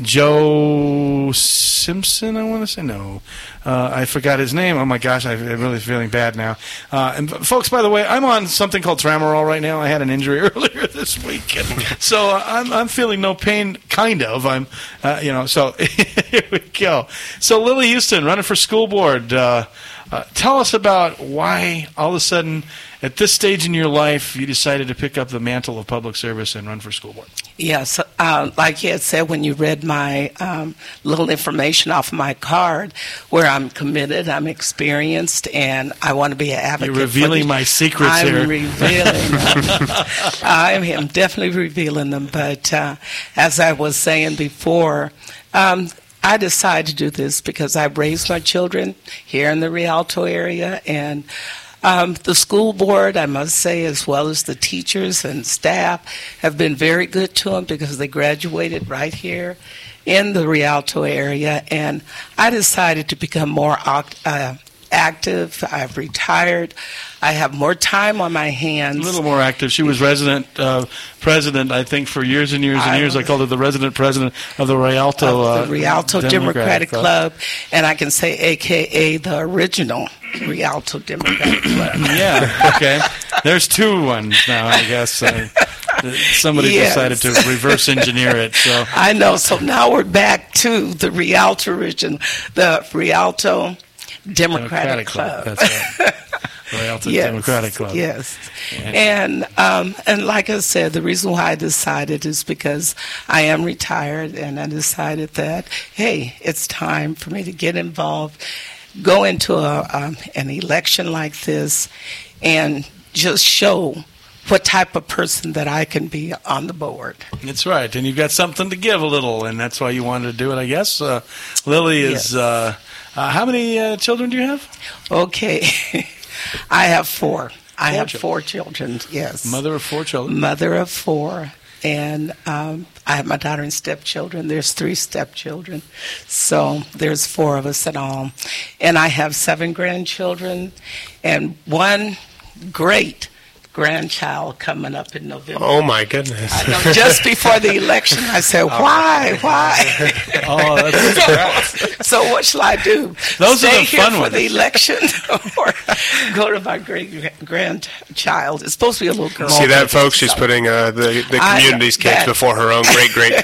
Joe Simpson. I want to say no, uh, I forgot his name. Oh my gosh, I'm really feeling bad now. Uh, and folks, by the way, I'm on something called Tramadol right now. I had an injury [LAUGHS] earlier this week, so uh, I'm I'm feeling no pain. Kind of. I'm, uh, you know. So [LAUGHS] here we go. So Lily Houston running for school board. Uh, tell us about why all of a sudden, at this stage in your life, you decided to pick up the mantle of public service and run for school board. Yes, uh, like you had said when you read my um, little information off my card, where I'm committed, I'm experienced, and I want to be an advocate. You're revealing my secrets I'm here. revealing. [LAUGHS] I am definitely revealing them. But uh, as I was saying before, um, I decided to do this because I raised my children here in the Rialto area, and um, the school board, I must say, as well as the teachers and staff, have been very good to them because they graduated right here in the Rialto area. And I decided to become more uh, active. I've retired. I have more time on my hands. A little more active. She was resident uh, president, I think, for years and years and I years. I called her the resident president of the Rialto, of the uh, Rialto Democratic, Club, and I can say AKA the original Rialto Democratic [CLEARS THROAT] Club. yeah. Okay. There's two ones now. I guess uh, somebody Yes. decided to reverse engineer it. So I know. So now we're back to the Rialto original, the Rialto Democratic, Club. That's right. Rialto [LAUGHS] Yes, Democratic Club. Yes. And um, and like I said, the reason why I decided is because I am retired, and I decided that hey, it's time for me to get involved. go into a, um, an election like this and just show what type of person that I can be on the board. That's right, and you've got something to give a little, and that's why you wanted to do it, I guess. Uh, Lily is. Yes. Uh, uh, how many uh, children do you have? Okay, [LAUGHS] I have four. I Four have children. four children. Yes, Mother of four children. mother of four, and um, I have my daughter and stepchildren. There's three stepchildren, so there's four of us in all, and I have seven grandchildren, and one great grandchild coming up in November. Oh my goodness! I know, just before the election, I said, "Why? Why?" [LAUGHS] Oh, that's [LAUGHS] so what shall I do? Those are Stay the here fun for ones. the election, [LAUGHS] or go to my great grandchild? It's supposed to be a little girl. See that, folks? She's something. putting uh, the the I- community's kids that- before her own great great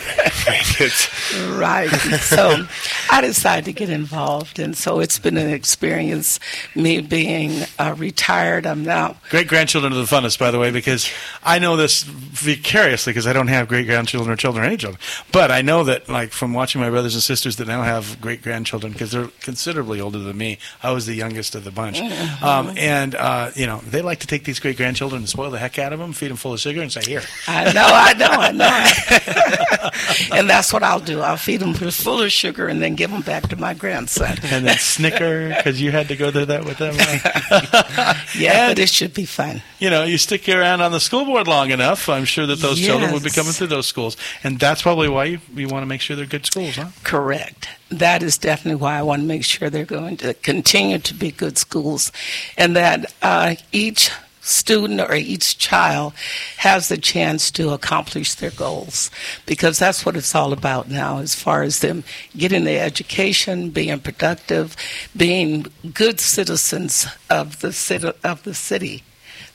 kids. Right. So I decided to get involved, and so it's been an experience. Me being uh, retired, I'm now Great grandchildren of the funnest, by the way, because I know this vicariously because I don't have great grandchildren or children or any children. But I know that, like, from watching my brothers and sisters that now have great grandchildren because they're considerably older than me. I was the youngest of the bunch. Mhm. Um, and, uh, you know, they like to take these great grandchildren and spoil the heck out of them, feed them full of sugar, and say, here. I know, I know, I know. [LAUGHS] and that's what I'll do. I'll feed them full of sugar and then give them back to my grandson. [LAUGHS] And then snicker because you had to go through that with them. [LAUGHS] Yeah, but it should be fun. you know, you stick around on the school board long enough, I'm sure that those children would be coming through those schools. And that's probably why you, you want to make sure they're good schools, huh? Correct. That is definitely why I want to make sure they're going to continue to be good schools and that uh, each student or each child has the chance to accomplish their goals because that's what it's all about now as far as them getting their education being productive being good citizens of the city of the city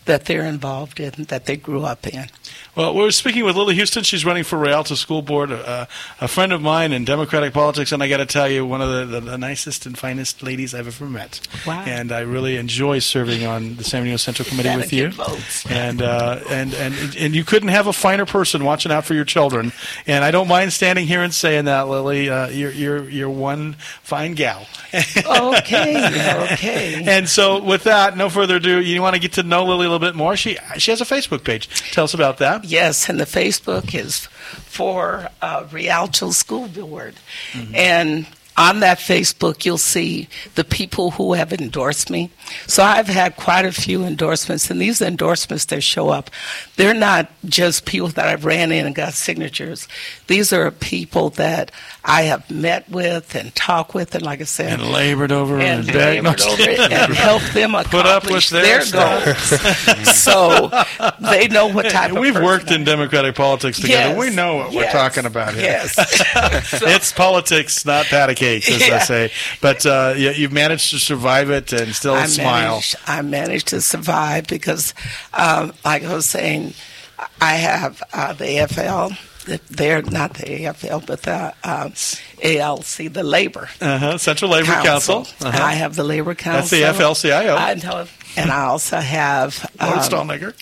that they're involved in that they grew up in Well, we're speaking with Lily Houston. She's running for Rialto School Board, uh, a friend of mine in Democratic politics, and I got to tell you, one of the, the, the nicest and finest ladies I've ever met. Wow. And I really enjoy serving on the San Bernardino Central Committee with you. votes. And, uh, and and and you couldn't have a finer person watching out for your children. And I don't mind standing here and saying that, Lily. Uh, you're you're you're one fine gal. [LAUGHS] okay okay And so, with that, no further ado, you want to get to know Lily little bit more. She she has a Facebook page. Tell us about that. Yes, and the Facebook is for uh, Rialto School Board. And on that Facebook, you'll see the people who have endorsed me. So I've had quite a few endorsements, and these endorsements that show up, they're not just people that I've ran in and got signatures. These are people that I have met with and talked with, and like I said, And labored over and and, labored over it [LAUGHS] and helped them Put up with accomplish their their goals. so they know what type of We've worked in Democratic politics together. Yes, We know what we're talking about here. yes. [LAUGHS] it's politics, not patty cakes, as I say. But uh, yeah, you've managed to survive it and still I smile. Managed, I managed to survive because, um, like I was saying, I have uh, the AFL. They're not the AFL, but the um, ALC, the Labor Uh-huh. Central Labor Council. Uh-huh. I have the Labor Council. That's the FLCIO. I know, and I also have Lori um, Stallmaker.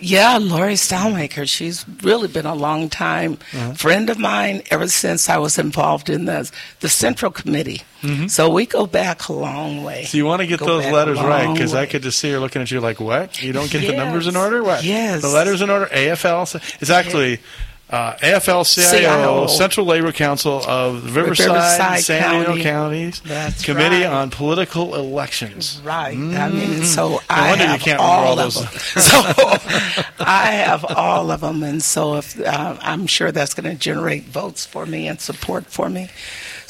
Yeah, Lori Stalmaker. She's really been a long time Uh-huh. friend of mine ever since I was involved in the the Central Committee. Mhm. So we go back a long way. So you want to get Go those letters right because I could just see her looking at you like, "What? You don't get the numbers in order? What? Yes. the letters in order." AFL. It's actually uh, AFL-CIO, CIO. Central Labor Council of Riverside, Riverside San Diego County. counties That's Committee right. on Political Elections. Right. I mean, so No I wonder you have can't all, all of those. them. [LAUGHS] so I have all of them, and so if uh, I'm sure that's going to generate votes for me and support for me.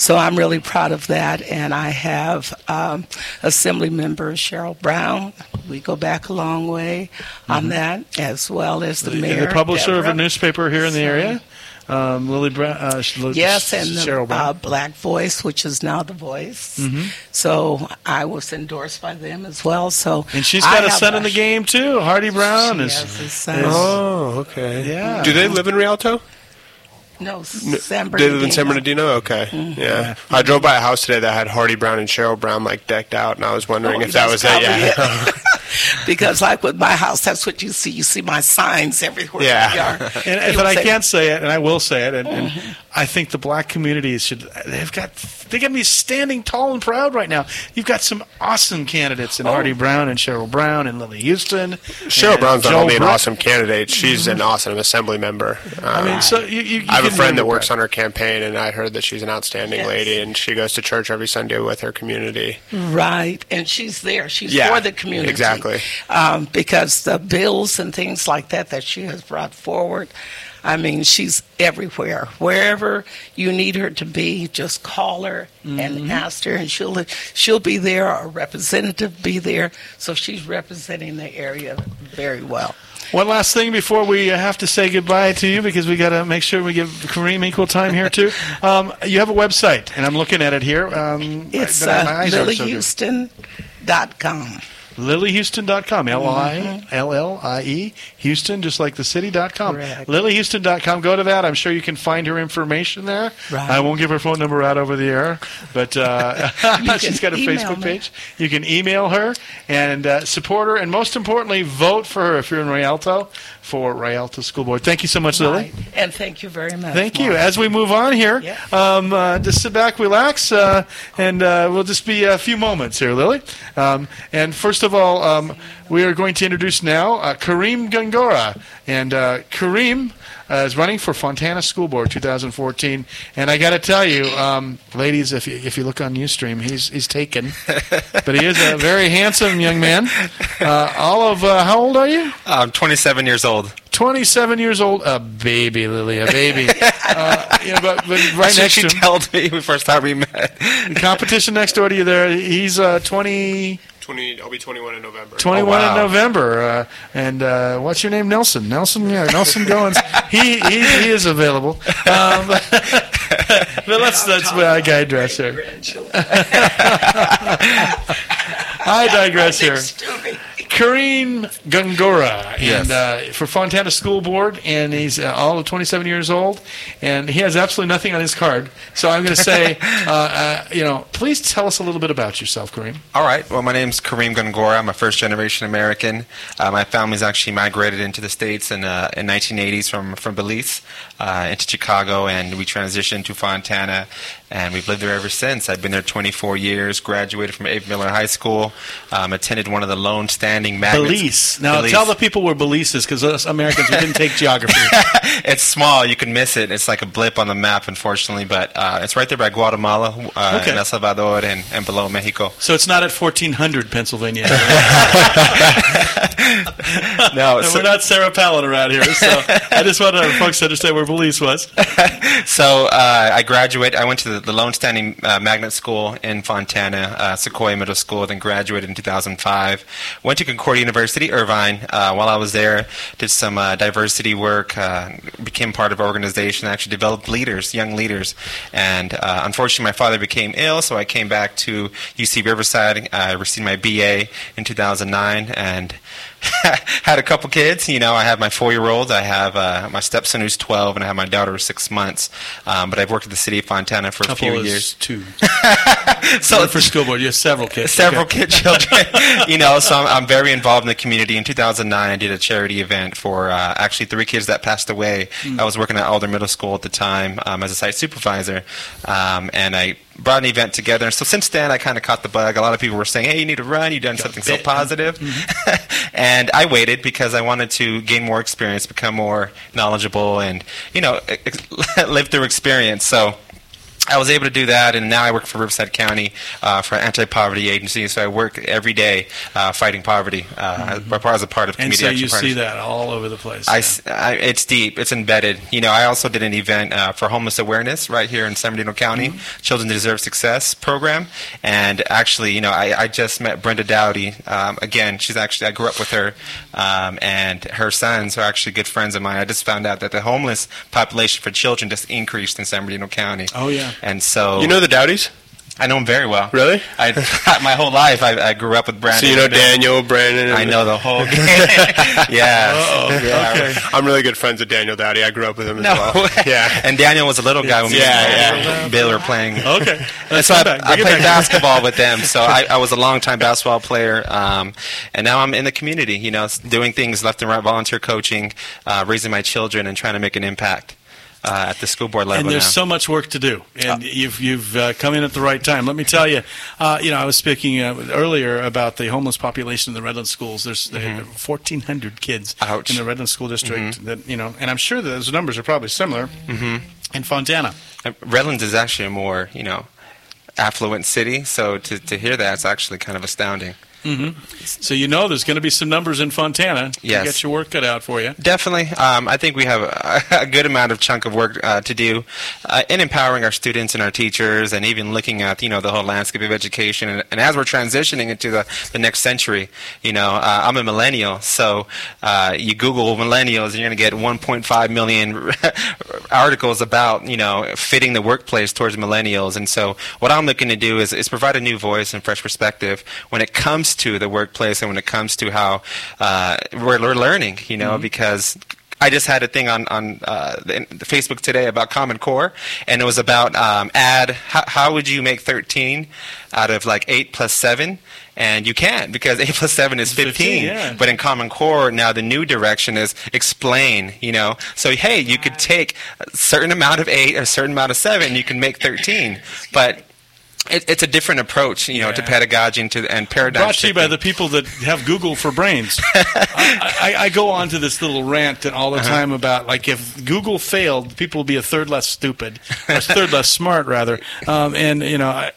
So I'm really proud of that, and I have um, Assembly Member Cheryl Brown. We go back a long way on that, as well as the, Mm-hmm. The, mayor, the publisher of a newspaper here in the So- area, um, Lily Brown. Uh, Yes, and the Cheryl Brown. uh, Black Voice, which is now the Voice. Mhm. So I was endorsed by them as well. So And she's got a have son in the game too. Hardy Brown She is. has a son. is- Oh, okay. Yeah. Do they live in Rialto? No, San They live in San Bernardino. Bernardino. Okay. Mhm. Yeah. I drove by a house today that had Hardy Brown and Cheryl Brown like decked out, and I was wondering Oh, if that was it. Yeah. [LAUGHS] [LAUGHS] probably [LAUGHS] because like with my house, that's what you see. You see my signs everywhere. Yeah. in the yard. And, People but I can't say it, and I will say it. And, and Mhm. I think the black community should. They've got they got me standing tall and proud right now. You've got some awesome candidates in Oh. Hardy Brown and Cheryl Brown and Lily Houston. Cheryl Brown's not Joe only an Brett. awesome candidate; she's an awesome assembly member. I mean, Um, so you, you, you I have a friend that works back. on her campaign, and I heard that she's an outstanding Yes. lady, and she goes to church every Sunday with her community. Right, and she's there. She's Yeah, for the community. exactly. Um, because the bills and things like that that she has brought forward, I mean, she's everywhere. Wherever you need her to be, just call her Mm-hmm. and ask her, and she'll she'll be there. A representative be there. So she's representing the area very well. One last thing before we uh, have to say goodbye to you because we got to make sure we give Kareem equal time here too. [LAUGHS] Um, you have a website, and I'm looking at it here. Um, It's uh, my eyes aren't so good. lilyhouston.com. L I Mm-hmm. L L I E Houston, just like the city.com. Correct. LilyHouston.com. Go to that. I'm sure you can find her information there. Right. I won't give her phone number out over the air, but uh, [LAUGHS] [LAUGHS] she's got a Facebook me. page. You can email her and uh, support her, and most importantly, vote for her if you're in Rialto for Rialto School Board. Thank you so much, Lily. Right. And thank you very much. Thank you. As we move on here, Yeah. um, uh, just sit back, relax, uh, and uh, we'll just be a few moments here, Lily. Um, and first of all, um, we are going to introduce now uh, Kareem Gongora. And uh, Kareem uh, is running for Fontana School Board 2014. And I got to tell you, um, ladies, if you, if you look on Ustream, he's he's taken, [LAUGHS] but he is a very handsome young man. Uh, Olive, uh, how old are you? I'm 27 years old. 27 years old, a baby, Lily, a baby. [LAUGHS] uh, you know, but, but right next she to him, told me the first time we met. competition next door to you there, he's uh, 20, Twenty, I'll be twenty-one in November. 21 Oh, wow. in November. Uh, and uh, what's your name? Nelson. Nelson, yeah, Nelson Goins. he, he, he is available. Um, [LAUGHS] but let's, that's where I digress here. [LAUGHS] I digress [LAUGHS] here. Kareem Gongora, and Yes. uh, for Fontana School Board, and he's uh, all of 27 years old, and he has absolutely nothing on his card. So I'm going to say, [LAUGHS] uh, uh, you know, please tell us a little bit about yourself, Kareem. All right. Well, my name's Kareem Gongora. I'm a first generation American. Uh, my family's actually migrated into the States in, uh, in 1980s from, from Belize uh, into Chicago, and we transitioned to Fontana, and we've lived there ever since. I've been there 24 years, graduated from A.B. Miller High School, um, attended one of the lone standing magnets. Belize. Now Belize. tell the people where Belize is, because us Americans we didn't take [LAUGHS] geography. it's small. You can miss it. It's like a blip on the map, unfortunately. But uh, it's right there by Guatemala, uh, Okay. and El Salvador, and, and below Mexico. So it's not at 1400 Pennsylvania. [LAUGHS] No, so- we're not Sarah Palin around here. So I just want our folks to understand where Belize was. [LAUGHS] so uh, I graduated. I went to the, the Lone Standing uh, Magnet School in Fontana, uh, Sequoia Middle School. Then graduated in 2005. Went to Concordia University, Irvine. Uh, while I was there, did some uh, diversity work. Uh, became part of an organization. Actually developed leaders, young leaders. And uh, unfortunately, my father became ill, so I came back to UC Riverside. I received my BA in 2009, and [LAUGHS] had a couple kids. You know, I have my four-year-old, I have uh, my stepson who's 12, and I have my daughter who's six months. Um, but I've worked at the city of Fontana for a few years. two. [LAUGHS] so for school board, you have several kids. Several Okay. kid children. [LAUGHS] you know, so I'm, I'm very involved in the community. In 2009, I did a charity event for uh, actually three kids that passed away. Mm. I was working at Alder Middle School at the time um, as a site supervisor, um, and I brought an event together. And so since then, I kind of caught the bug. A lot of people were saying, "Hey, you need to run. You've done something so positive." Mm-hmm. And I waited because I wanted to gain more experience, become more knowledgeable, and you know, [LAUGHS] live through experience. So. I was able to do that, and now I work for Riverside County uh, for an anti-poverty agency. So I work every day uh, fighting poverty uh, as a part of Mm-hmm. And Community so Action you see that all over the place. I I- it's deep. It's embedded. You know, I also did an event uh, for homeless awareness right here in San Bernardino County, Mm-hmm. Children Deserve Success program. And actually, you know, I, I just met Brenda Dowdy. Um, again, she's actually I grew up with her, um, and her sons are actually good friends of mine. I just found out that the homeless population for children just increased in San Bernardino County. Oh yeah. And so You know the Dowdies. I know them very well. Really? I my whole life I, I grew up with Brandon. So you know Daniel, Brandon. I know the whole [LAUGHS] game. [LAUGHS] yeah. Yeah. Okay. I'm really good friends with Daniel Dowdy. I grew up with him as No. well. Yeah. And Daniel was a little guy when me and yeah. Bill were playing. Okay. And [LAUGHS] Let's so I. I played basketball with them. So I, I was a longtime basketball player. Um, and now I'm in the community, you know, doing things left and right, volunteer coaching, uh, raising my children, and trying to make an impact. Uh, at the school board level and there's now. so much work to do, and you've you've uh, come in at the right time. Let me tell you, uh, you know, I was speaking uh, earlier about the homeless population in the Redlands schools. There's Mhm. 1,400 kids Ouch. in the Redlands school district Mhm. that you know, and I'm sure that those numbers are probably similar hmm in Fontana. Redlands is actually a more, you know, affluent city, so to, to hear that, it's actually kind of astounding. Hmm So you know, there's going to be some numbers in Fontana. Yes. get your work cut out for you. Definitely. Um, I think we have a, [LAUGHS] a good amount of chunk of work uh, to do uh, in empowering our students and our teachers, and even looking at you know the whole landscape of education. And, and as we're transitioning into the, the next century, you know, uh, I'm a millennial, so uh, you Google millennials, and you're going to get 1.5 million [LAUGHS] articles about you know fitting the workplace towards millennials. And so what I'm looking to do is, is provide a new voice and fresh perspective when it comes to the workplace and when it comes to how uh, we're, we're learning. You know, Mhm. because I just had a thing on on uh, Facebook today about Common Core, and it was about um, add how, how would you make 13 out of like 8 plus 7, and you can't because [LAUGHS] 8 plus 7 is 15. 15, yeah. But in Common Core now the new direction is explain. You know, so hey, you could take a certain amount of 8 or a certain amount of 7, you can make 13, but it, it's a different approach, you know, to pedagogy and, to, and paradigm Brought to you by the people that have Google for brains. [LAUGHS] I, I, I go on to this little rant all the Uh-huh. time about like if Google failed, people will be a third less stupid, or a third less smart rather. [LAUGHS] Um, and you know, I,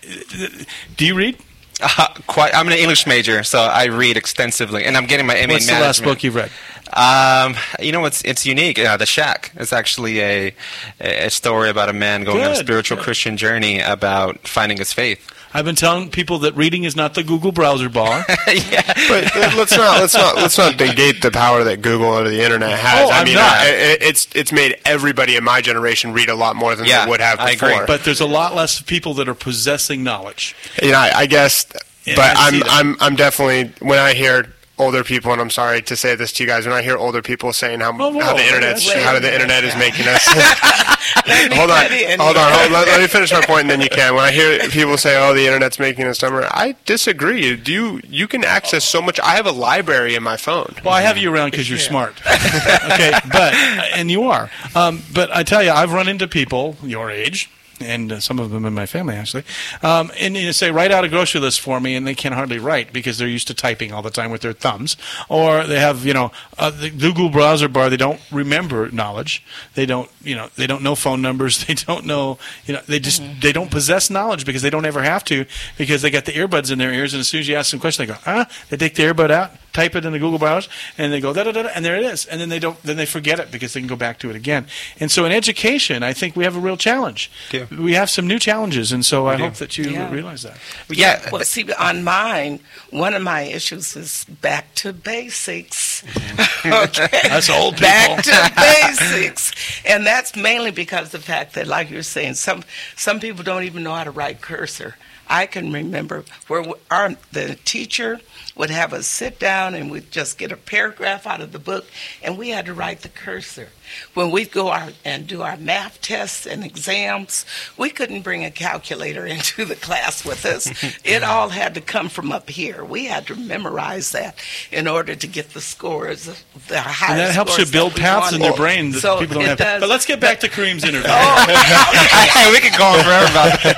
do you read? Uh, [LAUGHS] quite. I'm an English major, so I read extensively, and I'm getting my MA What's the last book you've read? Um, you know, it's it's unique. Uh, the Shack is actually a a story about a man going on a spiritual good. Christian journey about finding his faith. I've been telling people that reading is not the Google browser bar. [LAUGHS] yeah. But uh, let's not let's not let's not negate the power that Google or the internet has. Oh, I I'm mean, not. I- I- it's it's made everybody in my generation read a lot more than Yeah, they would have I before. agree. But there's a lot less people that are possessing knowledge. you know, I, I guess, Yeah, but I I'm. I'm I'm definitely when I hear older people, and I'm sorry to say this to you guys, when I hear older people saying how whoa, how the internet how the internet is [LAUGHS] making us. [LAUGHS] hold on, hold on, hold, let, let me finish my point, and then you can. When I hear people say, "Oh, the internet's making us dumber," I disagree. Do you you can access so much? I have a library in my phone. Well, I have you around because you're smart. [LAUGHS] okay, but and you are. Um, but I tell you, I've run into people your age. And uh, some of them in my family, actually, um, and you say write out a grocery list for me, and they can hardly write because they're used to typing all the time with their thumbs, or they have you know uh, the Google browser bar. They don't remember knowledge. They don't you know they don't know phone numbers. [LAUGHS] They don't know you know they just they don't possess knowledge because they don't ever have to because they got the earbuds in their ears, and as soon as you ask them a question, they go ah. They take the earbud out, type it in the Google browser, and they go da da da, da, and there it is, and then they don't then they forget it because they can go back to it again. And so in education, I think we have a real challenge. Yeah. We have some new challenges, and so I do. hope that you Yeah. realize that. Yeah, Well, see, on mine, one of my issues is back to basics. [LAUGHS] [LAUGHS] okay. That's old people. Back to basics, and that's mainly because of the fact that, like you're saying, some some people don't even know how to write cursor. I can remember where our the teacher would have us sit down and we'd just get a paragraph out of the book, and we had to write the cursor. When we'd go our, and do our math tests and exams, we couldn't bring a calculator [LAUGHS] into the class with us. [LAUGHS] it all had to come from up here. We had to memorize that in order to get the scores, the higher And that helps you build paths in wanted. your brain that So people don't have. does. But let's get back to Kareem's interview. Oh, [LAUGHS] we could go on forever about this.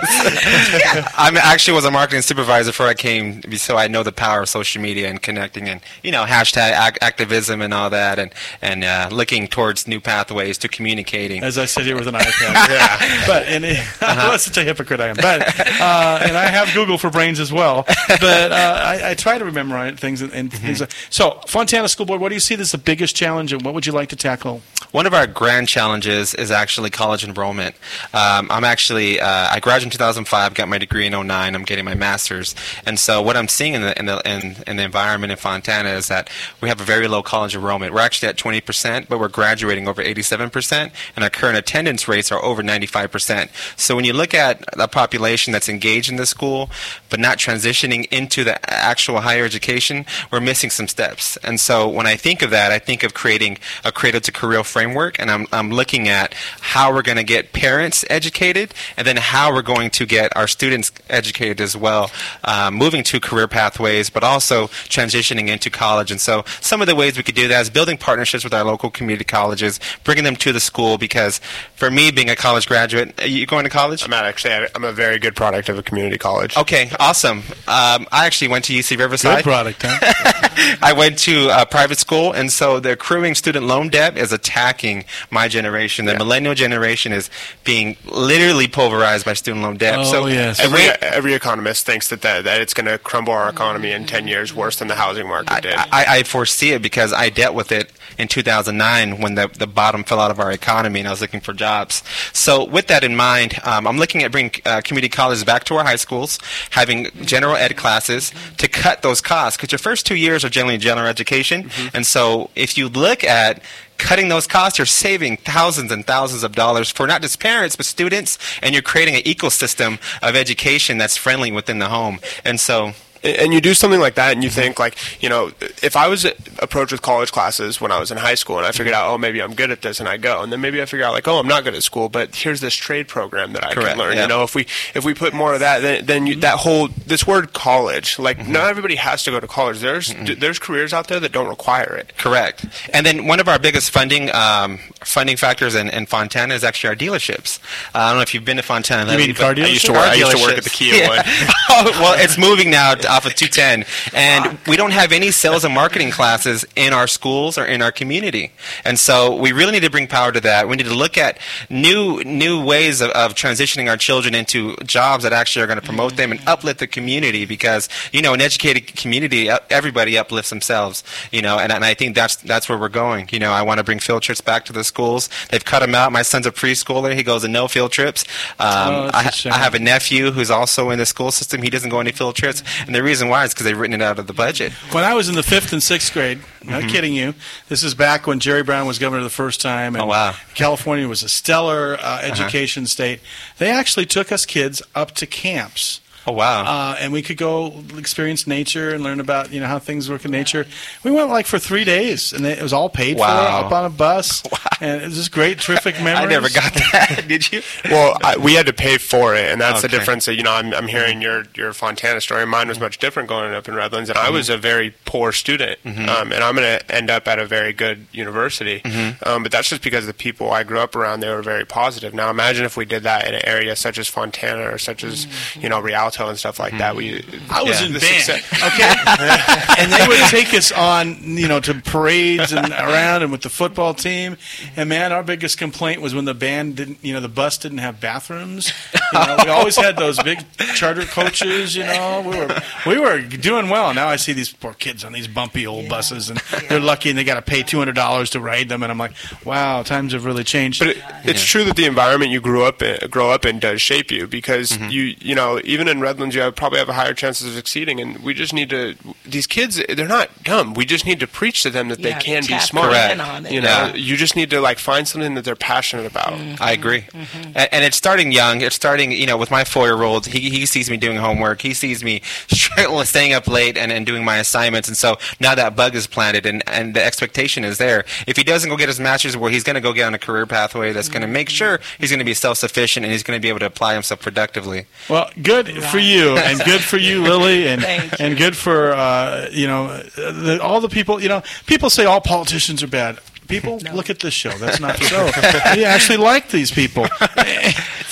I actually was a marketing supervisor before I came, so I know the power of social media and connecting, and you know, hashtag ac- activism and all that, and and uh, looking towards new pathways to communicating. As I sit here with an [LAUGHS] iPad. yeah. But and [LAUGHS] it, that's such a hypocrite I am. But uh, and I have Google for Brains as well. But uh, I, I try to remember things and, and things. Like, so Fontana School Board, what do you see as the biggest challenge, and what would you like to tackle? One of our grand challenges is actually college enrollment. Um, I'm actually uh, I graduated in 2005, got my degree in 09. I'm getting my master's, and so what I'm seeing in the in the in, in the environment in Fontana is that we have a very low college enrollment. We're actually at 20 percent, but we're graduating over 87 percent, and our current attendance rates are over 95 percent. So when you look at the population that's engaged in the school, but not transitioning into the actual higher education, we're missing some steps. And so when I think of that, I think of creating a cradle to career framework, and I'm, I'm looking at how we're going to get parents educated, and then how we're going to get our students educated as well, um, moving to career pathways, but also transitioning into college. And so some of the ways we could do that is building partnerships with our local community colleges, bringing them to the school because for me, being a college graduate, are you going to college? I'm not actually. I'm a very good product of a community college. Okay, awesome. Um, I actually went to UC Riverside. Good product, huh? [LAUGHS] I went to a private school, and so the accruing student loan debt is attacking my generation. The millennial generation is being literally pulverized by student loan debt. Oh, so yes. Every, every economist thinks that, that, that it's going to crumble our economy in 10 years worse than the housing market did. I, I foresee it because I dealt with it in 2009 when the, the bottom fell out of our economy and I was looking for jobs. So, with that in mind, um, I'm looking at bringing uh, community colleges back to our high schools, having general ed classes to cut those costs because your first two years are generally general education. And so, if you look at cutting those costs, you're saving thousands and thousands of dollars for not just parents but students, and you're creating an ecosystem of education that's friendly within the home. And so, and you do something like that and you think like you know if i was approached with college classes when i was in high school and i figured out oh maybe i'm good at this and i go and then maybe i figure out like oh i'm not good at school but here's this trade program that i Correct, can learn yeah. you know if we if we put more of that then, then you, that whole this word college like Mm-hmm. not everybody has to go to college there's there's careers out there that don't require it Correct. And then one of our biggest funding um, funding factors in, in Fontana is actually our dealerships. Uh, I don't know if you've been to Fontana. You mean car but- I used to work- I used to work at the Kia [LAUGHS] Yeah. one. [LAUGHS] oh, well, it's moving now to- off of 210, and we don't have any sales and marketing classes in our schools or in our community. And so we really need to bring power to that. We need to look at new new ways of, of transitioning our children into jobs that actually are going to promote them and uplift the community because you know an educated community everybody uplifts themselves you know and, and I think that's that's where we're going. You know I want to bring field trips back to the schools. They've cut them out. My son's a preschooler. He goes to no field trips. Um, Oh, I. I have a nephew who's also in the school system. He doesn't go any field trips. And the reason why is because they've written it out of the budget When I was in the fifth and sixth grade, not Mhm. kidding you, this is back when Jerry Brown was governor the first time. And Oh, wow. California was a stellar uh, Uh-huh. education state. They actually took us kids up to camps. Oh wow! Uh, and we could go experience nature and learn about you know how things work in nature. We went like for three days, and it was all paid Wow. for, up on a bus, [LAUGHS] and it was just great, terrific [LAUGHS] memories. I never got that [LAUGHS] did you well, I, we had to pay for it, and that's the difference. That, you know, I'm, I'm hearing your your Fontana story. Mine was much different growing up in Redlands, and I was a very poor student, um, and I'm going to end up at a very good university. Um, but that's just because the people I grew up around they were very positive. Now, imagine if we did that in an area such as Fontana or such as you know Rialto and stuff like that. We I was yeah, in the band, success- [LAUGHS] okay, and they would take us on, you know, to parades and around, and with the football team. And man, our biggest complaint was when the band didn't, you know, the bus didn't have bathrooms. You know, we always had those big charter coaches. You know, we were we were doing well. Now I see these poor kids on these bumpy old buses, and they're lucky, and they got to pay two hundred dollars to ride them. And I'm like, wow, times have really changed. But it, it's true that the environment you grew up in, grow up in does shape you because mm-hmm. you you know even in Redlands you have, probably have a higher chances of succeeding and we just need to these kids they're not dumb we just need to preach to them that Yeah, they can be smart in on it. you know Yeah. you just need to like find something that they're passionate about mm-hmm. I agree. Mm-hmm. And, and it's starting young. It's starting, you know, with my four-year-old. He, he sees me doing homework. He sees me [LAUGHS] staying up late and, and doing my assignments. And so now that bug is planted, and, and the expectation is there. If he doesn't go get his master's, well, he's going to go get on a career pathway that's going to mm-hmm. make sure he's going to be self-sufficient and he's going to be able to apply himself productively. Well, good for you, and good for you, [LAUGHS] Lily, and Thank and good for uh, you know the, all the people. You know, people say all politicians are bad. People, look at this show. That's not [LAUGHS] so. we actually like these people. [LAUGHS]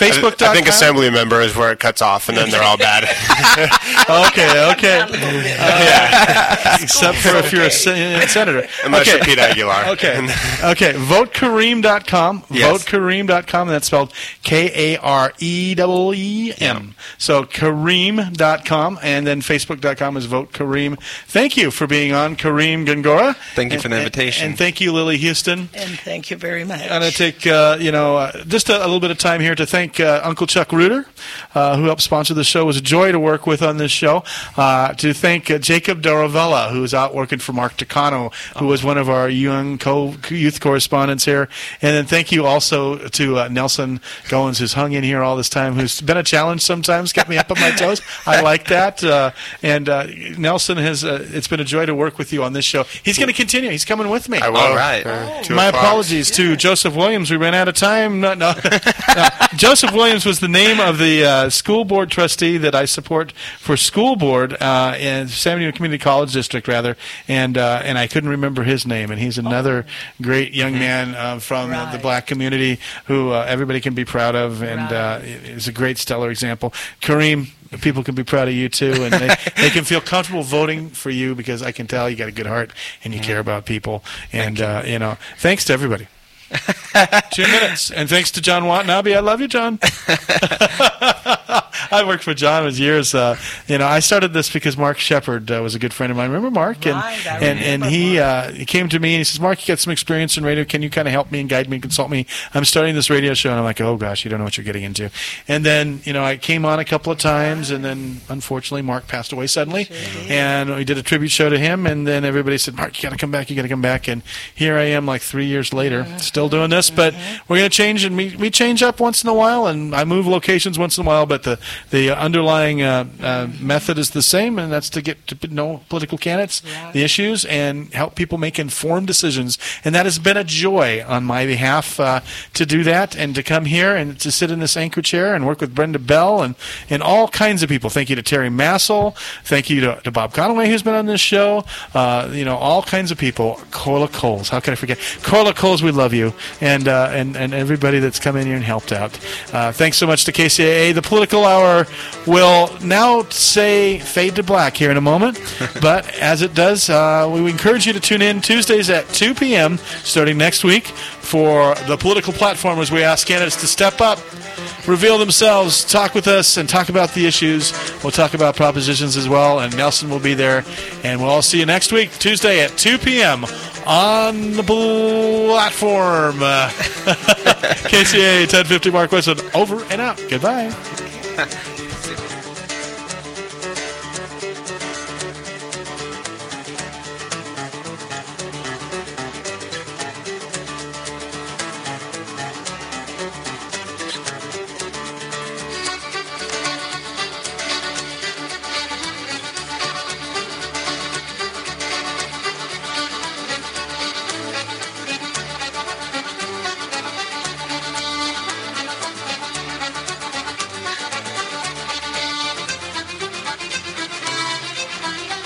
Facebook. I think assembly member is where it cuts off and then they're all bad [LAUGHS] okay, okay. [LAUGHS] Uh, Except for if you're a sen- senator. [LAUGHS] Unless okay. you're Pete Aguilar. Okay. Okay. VoteKareem.com. Yes. VoteKareem.com. And that's spelled K A R E E E M. So Kareem.com. And then Facebook.com is Vote Kareem. Thank you for being on, Kareem Gongora. Thank you And- for the and- invitation. And, thank you, Lily Houston. And thank you very much. I'm going to take uh, you know uh, just a, a little bit of time here to thank uh, Uncle Chuck Reuter, uh, who helped sponsor the show. It was a joy to work with on this show. Uh, to thank uh, Jacob Doravella, who's out working for Mark Takano, who was one of our young co- youth correspondents here. And then thank you also to uh, Nelson Goins, who's hung in here all this time, who's been a challenge sometimes, kept me up on my toes. I like that. Uh, and uh, Nelson has. Uh, it's been a joy to work with you on this show. He's going to continue. He's coming with me. I will. All right. Uh, My o'clock. apologies to Joseph Williams. We ran out of time. No, no. [LAUGHS] No. Joseph. Joseph Williams was the name of the uh, school board trustee that I support for school board uh, in San Bernardino Community College District, rather, and uh, and I couldn't remember his name. And he's another great young man uh, from the, the black community who uh, everybody can be proud of, and uh, is a great stellar example. Kareem. People can be proud of you too, and they, they can feel comfortable voting for you because I can tell you got a good heart and you care about people. And uh, you know, thanks to everybody. [LAUGHS] Two minutes. And thanks to John Watanabe. I love you, John. [LAUGHS] I worked for John was years. Uh, you know, I started this because Mark Shepard uh, was a good friend of mine. Remember Mark? And Right, and, and he uh, he came to me and he says, "Mark, you got some experience in radio. Can you kind of help me and guide me and consult me? I'm starting this radio show." And I'm like, "Oh gosh, you don't know what you're getting into." And then you know, I came on a couple of times, and then unfortunately, Mark passed away suddenly. and we did a tribute show to him, and then everybody said, "Mark, you got to come back. You got to come back." And here I am, like three years later, still doing this. But we're going to change, and we, we change up once in a while, and I move locations once in a while. But the the underlying uh, uh, method is the same, and that's to get to know political candidates, the issues, and help people make informed decisions. And that has been a joy on my behalf uh, to do that, and to come here and to sit in this anchor chair and work with Brenda Bell and and all kinds of people. Thank you to Terry Massel. Thank you to, to Bob Conway, who's been on this show. Uh, you know, all kinds of people. Corla Coles. How can I forget? Corla Coles, we love you, and uh, and and everybody that's come in here and helped out. Uh, thanks so much to KCAA. The Political Hour will now say fade to black here in a moment, [LAUGHS] but as it does, uh, we encourage you to tune in Tuesdays at 2 p.m. starting next week for the political platform as we ask candidates to step up reveal themselves, talk with us, and talk about the issues. We'll talk about propositions as well, and Nelson will be there. And we'll all see you next week, Tuesday at 2 p.m. on the platform. [LAUGHS] KCAA 1050 Mark Westwood, over and out. Goodbye. [LAUGHS]